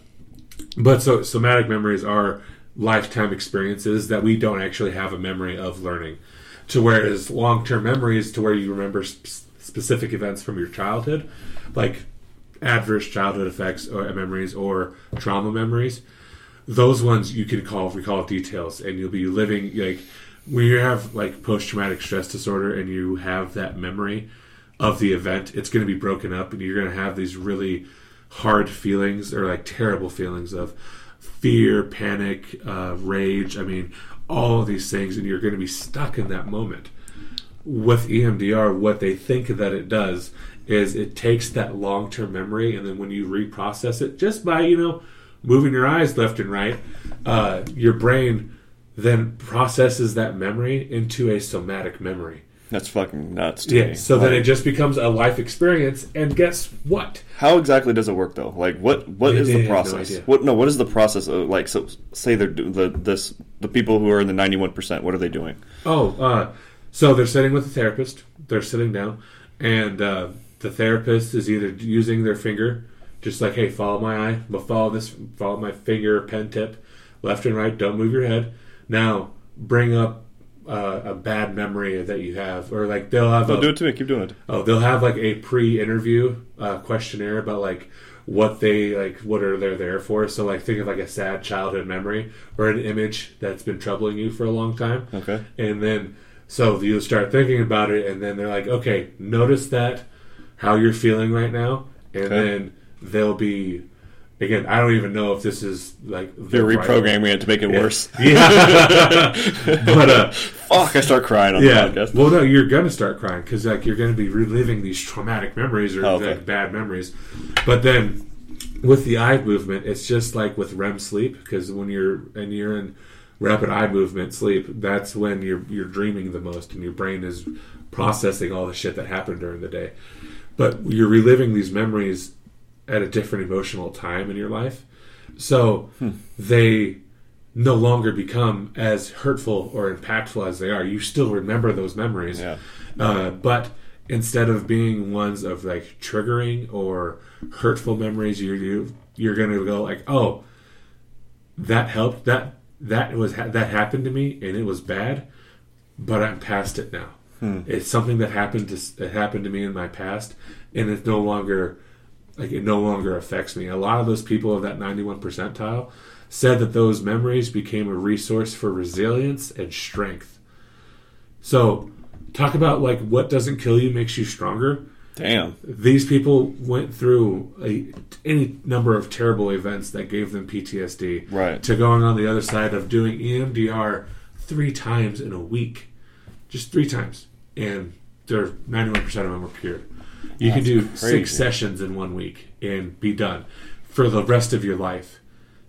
but so somatic memories are lifetime experiences that we don't actually have a memory of learning. To whereas long-term memories, to where you remember sp- specific events from your childhood, like adverse childhood effects or uh, memories or trauma memories. those ones you can call recall details, and you'll be living like when you have like post traumatic stress disorder, and you have that memory of the event. It's going to be broken up, and you're going to have these really hard feelings or like terrible feelings of fear, panic, uh, rage. I mean, all of these things, and you're going to be stuck in that moment. With EMDR, what they think that it does is it takes that long term memory, and then when you reprocess it, just by, you know, moving your eyes left and right, uh, your brain then processes that memory into a somatic memory. That's fucking nuts. To Yeah, me. so then it just becomes a life experience, and guess what? how exactly does it work though? Like, what what is the have no process? what no? What is the process of like? So say they're the this the people who are in the ninety one percent. What are they doing? Oh, uh, so they're sitting with a therapist. They're sitting down, and uh, the therapist is either using their finger, just like, "Hey, follow my eye. Well, follow this. Follow my finger, pen tip, left and right. Don't move your head. Now, bring up uh, a bad memory that you have, or like they'll have No, a, do it to me. Keep doing it. Oh, they'll have like a pre-interview uh, questionnaire about like what they like, what are they there for. So like, think of like a sad childhood memory or an image that's been troubling you for a long time. Okay. And then, so you start thinking about it, and then they're like, okay, notice that how you're feeling right now, and Okay. then they'll be. Again, I don't even know if this is like the You're right- reprogramming it to make it worse. Yeah, but uh, Fuck! I start crying on yeah. the podcast. Well, no, you're gonna start crying because like you're gonna be reliving these traumatic memories or Oh, okay. like bad memories. But then with the eye movement, it's just like with REM sleep because when you're and you're in rapid eye movement sleep, that's when you're you're dreaming the most and your brain is processing all the shit that happened during the day. But you're reliving these memories at a different emotional time in your life. So Hmm. they no longer become as hurtful or impactful as they are. You still remember those memories, Yeah. uh, but instead of being ones of like triggering or hurtful memories, you you you're gonna go like, oh, that helped. That that was that happened to me, and it was bad, but I'm past it now. It's something that happened to that happened to me in my past, and it's no longer like it no longer affects me. A lot of those people of that 91 percentile said that those memories became a resource for resilience and strength. So, talk about like what doesn't kill you makes you stronger. Damn. These people went through a, any number of terrible events that gave them PTSD. Right. To going on the other side of doing EMDR three times in a week, just three times, and they're 91% of them are cured. You can do crazy. six sessions in one week and be done for the rest of your life.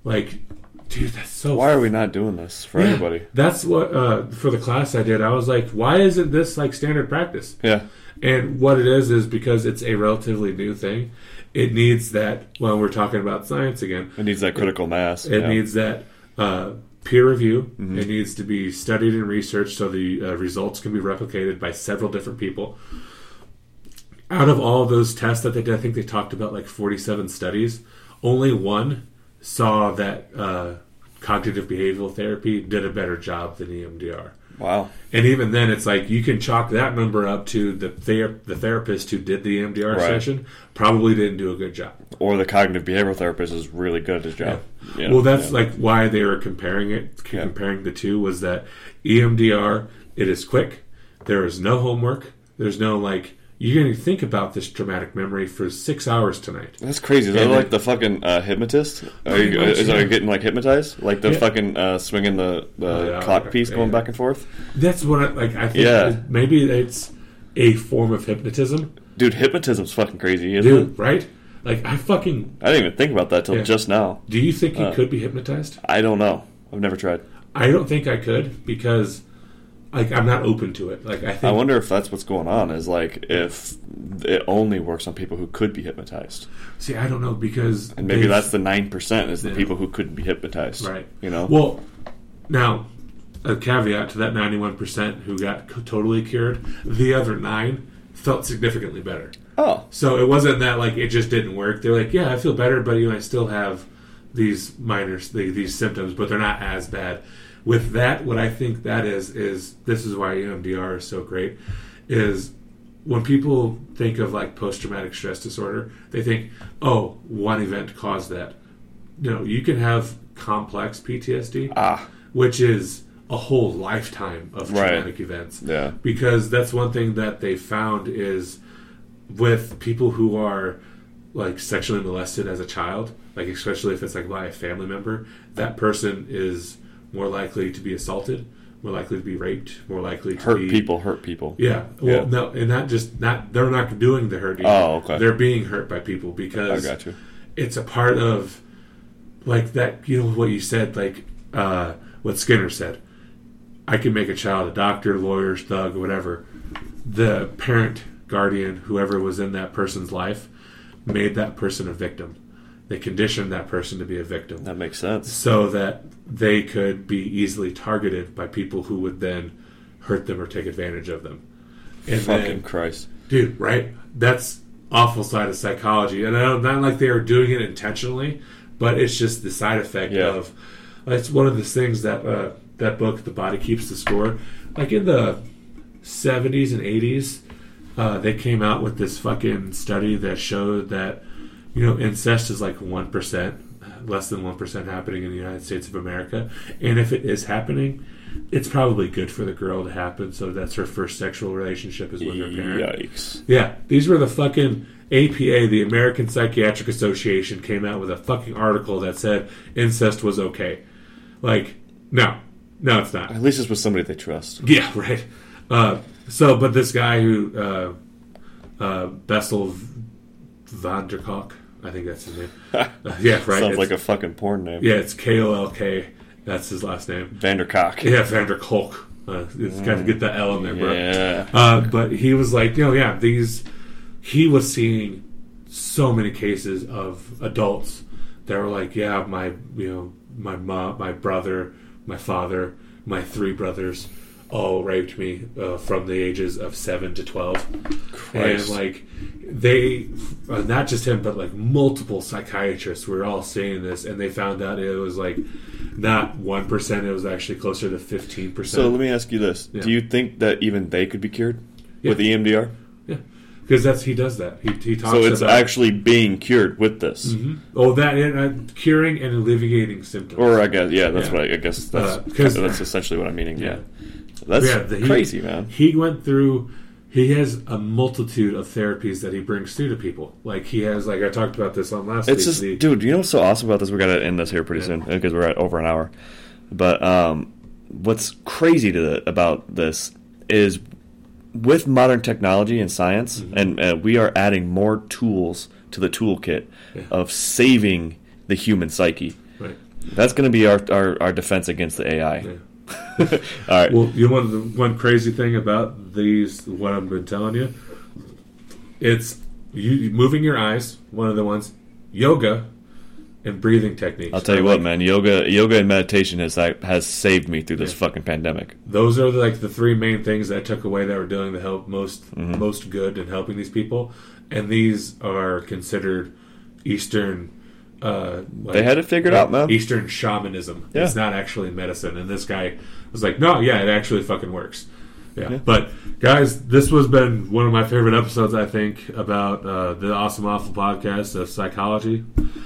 Like, dude, that's so Why are we not doing this for yeah, everybody? That's what uh, for the class I did. I was like, why isn't this like standard practice? Yeah. And what it is is because it's a relatively new thing. It needs that. Well, we're talking about science again. It needs that critical mass. It yeah. needs that uh, peer review. It needs to be studied and researched so the uh, results can be replicated by several different people. Out of all those tests that they did, I think they talked about like 47 studies. Only one saw that uh, cognitive behavioral therapy did a better job than EMDR. Wow. And even then, it's like you can chalk that number up to the ther- the therapist who did the EMDR Right. session probably didn't do a good job. Or the cognitive behavioral therapist is really good at his job. You know, well, that's yeah. like why they were comparing it, c- Yeah. comparing the two was that EMDR it is quick. There is no homework. There's no like you're going to think about this traumatic memory for six hours tonight. That's crazy. Is that like the fucking uh, hypnotist? Are you, much, is yeah. you getting like hypnotized? Like the Yeah. fucking uh, swinging the, the Oh, yeah, clock piece going back and forth? That's what I, like I think Yeah. maybe it's a form of hypnotism, Dude, hypnotism's fucking crazy, isn't it? Right? Like I fucking. I didn't even think about that till just now. Do you think you Uh. could be hypnotized? I don't know. I've never tried. I don't think I could because like I'm not open to it. Like I think I wonder if that's what's going on. Is like if it only works on people who could be hypnotized, see I don't know because and maybe that's the nine percent is the Yeah. people who couldn't be hypnotized. right. You know. Well, now a caveat to that 91% who got totally cured, the other 9 felt significantly better. oh, So it wasn't that like it just didn't work. They're like, yeah, I feel better, but you know, I still have these minor the- these symptoms, but they're not as bad. With that, what I think that is is this is why EMDR is so great. Is when people think of like post traumatic stress disorder, they think, oh, one event caused that. No, you can have complex PTSD, Ah, which is a whole lifetime of Right. traumatic events. yeah. Because that's one thing that they found is with people who are like sexually molested as a child, like especially if it's like by a family member, that person is more likely to be assaulted, more likely to be raped, more likely to Hurt be people, hurt people. Yeah, well, Yeah. no, and not just not they're not doing the hurting. Oh, okay. They're being hurt by people I because got you. it's a part of like that you know what you said like uh what skinner said i can make a child a doctor lawyer thug whatever the parent guardian whoever was in that person's life made that person a victim they conditioned that person to be a victim That makes sense. so that they could be easily targeted by people who would then hurt them or take advantage of them and Fucking then Christ. dude right that's awful side of psychology and I don't, not like they are doing it intentionally but it's just the side effect Yeah. of it's one of the things that uh, that book the body keeps the score like in the 70s and 80s uh, they came out with this fucking study that showed that you know incest is like 1% less than 1% happening in the united states of america and if it is happening it's probably good for the girl to happen so that's her first sexual relationship is with her parent Yikes. yeah, these were the fucking APA, the American Psychiatric Association, came out with a fucking article that said incest was okay. Like, no, no, it's not. At least it's with somebody they trust. Yeah, right. Uh, so, but this guy who uh, uh, Bessel van der Kolk, I think that's his name. Uh, yeah, right. Sounds It's- like a fucking porn name. yeah, it's K O L K. That's his last name. Vandercock. Yeah, van der Kolk. Uh, it's got to get the L in there, bro. Yeah. Uh, but he was like, you know, yeah, these. He was seeing so many cases of adults that were like, yeah, my, you know, my mom, my brother, my father, my three brothers, all raped me uh, from the ages of seven to twelve, Christ. and like they, uh, not just him, but like multiple psychiatrists were all saying this, and they found out it was like not one percent; it was actually closer to fifteen percent. So let me ask you this: Yeah. Do you think that even they could be cured Yeah. with EMDR? Yeah, because that's he does that. He he talks So it's about actually being cured with this, Mhm. oh that and, uh, curing and alleviating symptoms. or I guess yeah, that's Yeah. what I, I guess that's Uh, that's essentially what I'm meaning. Yeah. That's Yeah, the- he- crazy, man. He went through. He has a multitude of therapies that he brings through to people. Like he has, like I talked about this on last It's week. just, the- dude. You know what's so awesome about this? We got to end this here pretty Yeah. soon because we're at over an hour. But um, what's crazy to the, about this is with modern technology and science, Mm-hmm. and uh, we are adding more tools to the toolkit Yeah. of saving the human psyche. right. That's going to be our, our, our defense against the AI. Yeah. All right. Well, you know the one crazy thing about these, what I've been telling you, it's you moving your eyes. One of the ones, yoga, and breathing techniques. I'll tell you what, like- man. Yoga, yoga, and meditation has has saved me through this Yeah. fucking pandemic. those are like the three main things that I took away that were doing the help most Mm-hmm. most good in helping these people, and these are considered Eastern. Uh, like- They had it figured out, man. Eastern shamanism. Yeah. It's not actually medicine, and this guy was like, "No, yeah, it actually fucking works." Yeah. Yeah. But guys, this was been one of my favorite episodes. I think about uh, the awesome awful podcast of psychology.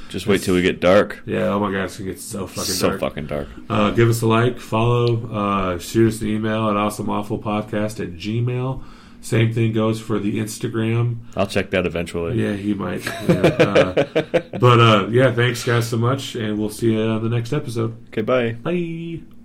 Just wait till we get dark. Yeah. Oh my god, it's gonna get so fucking so dark. fucking dark. Uh, give us a like, follow, uh, shoot us an email at awesomeawfulpodcast at gmail. Same thing goes for the Instagram. I'll check that eventually. Yeah, he might. Yeah, uh, but uh, yeah, thanks guys so much, and we'll see you on the next episode. Okay, bye. Bye.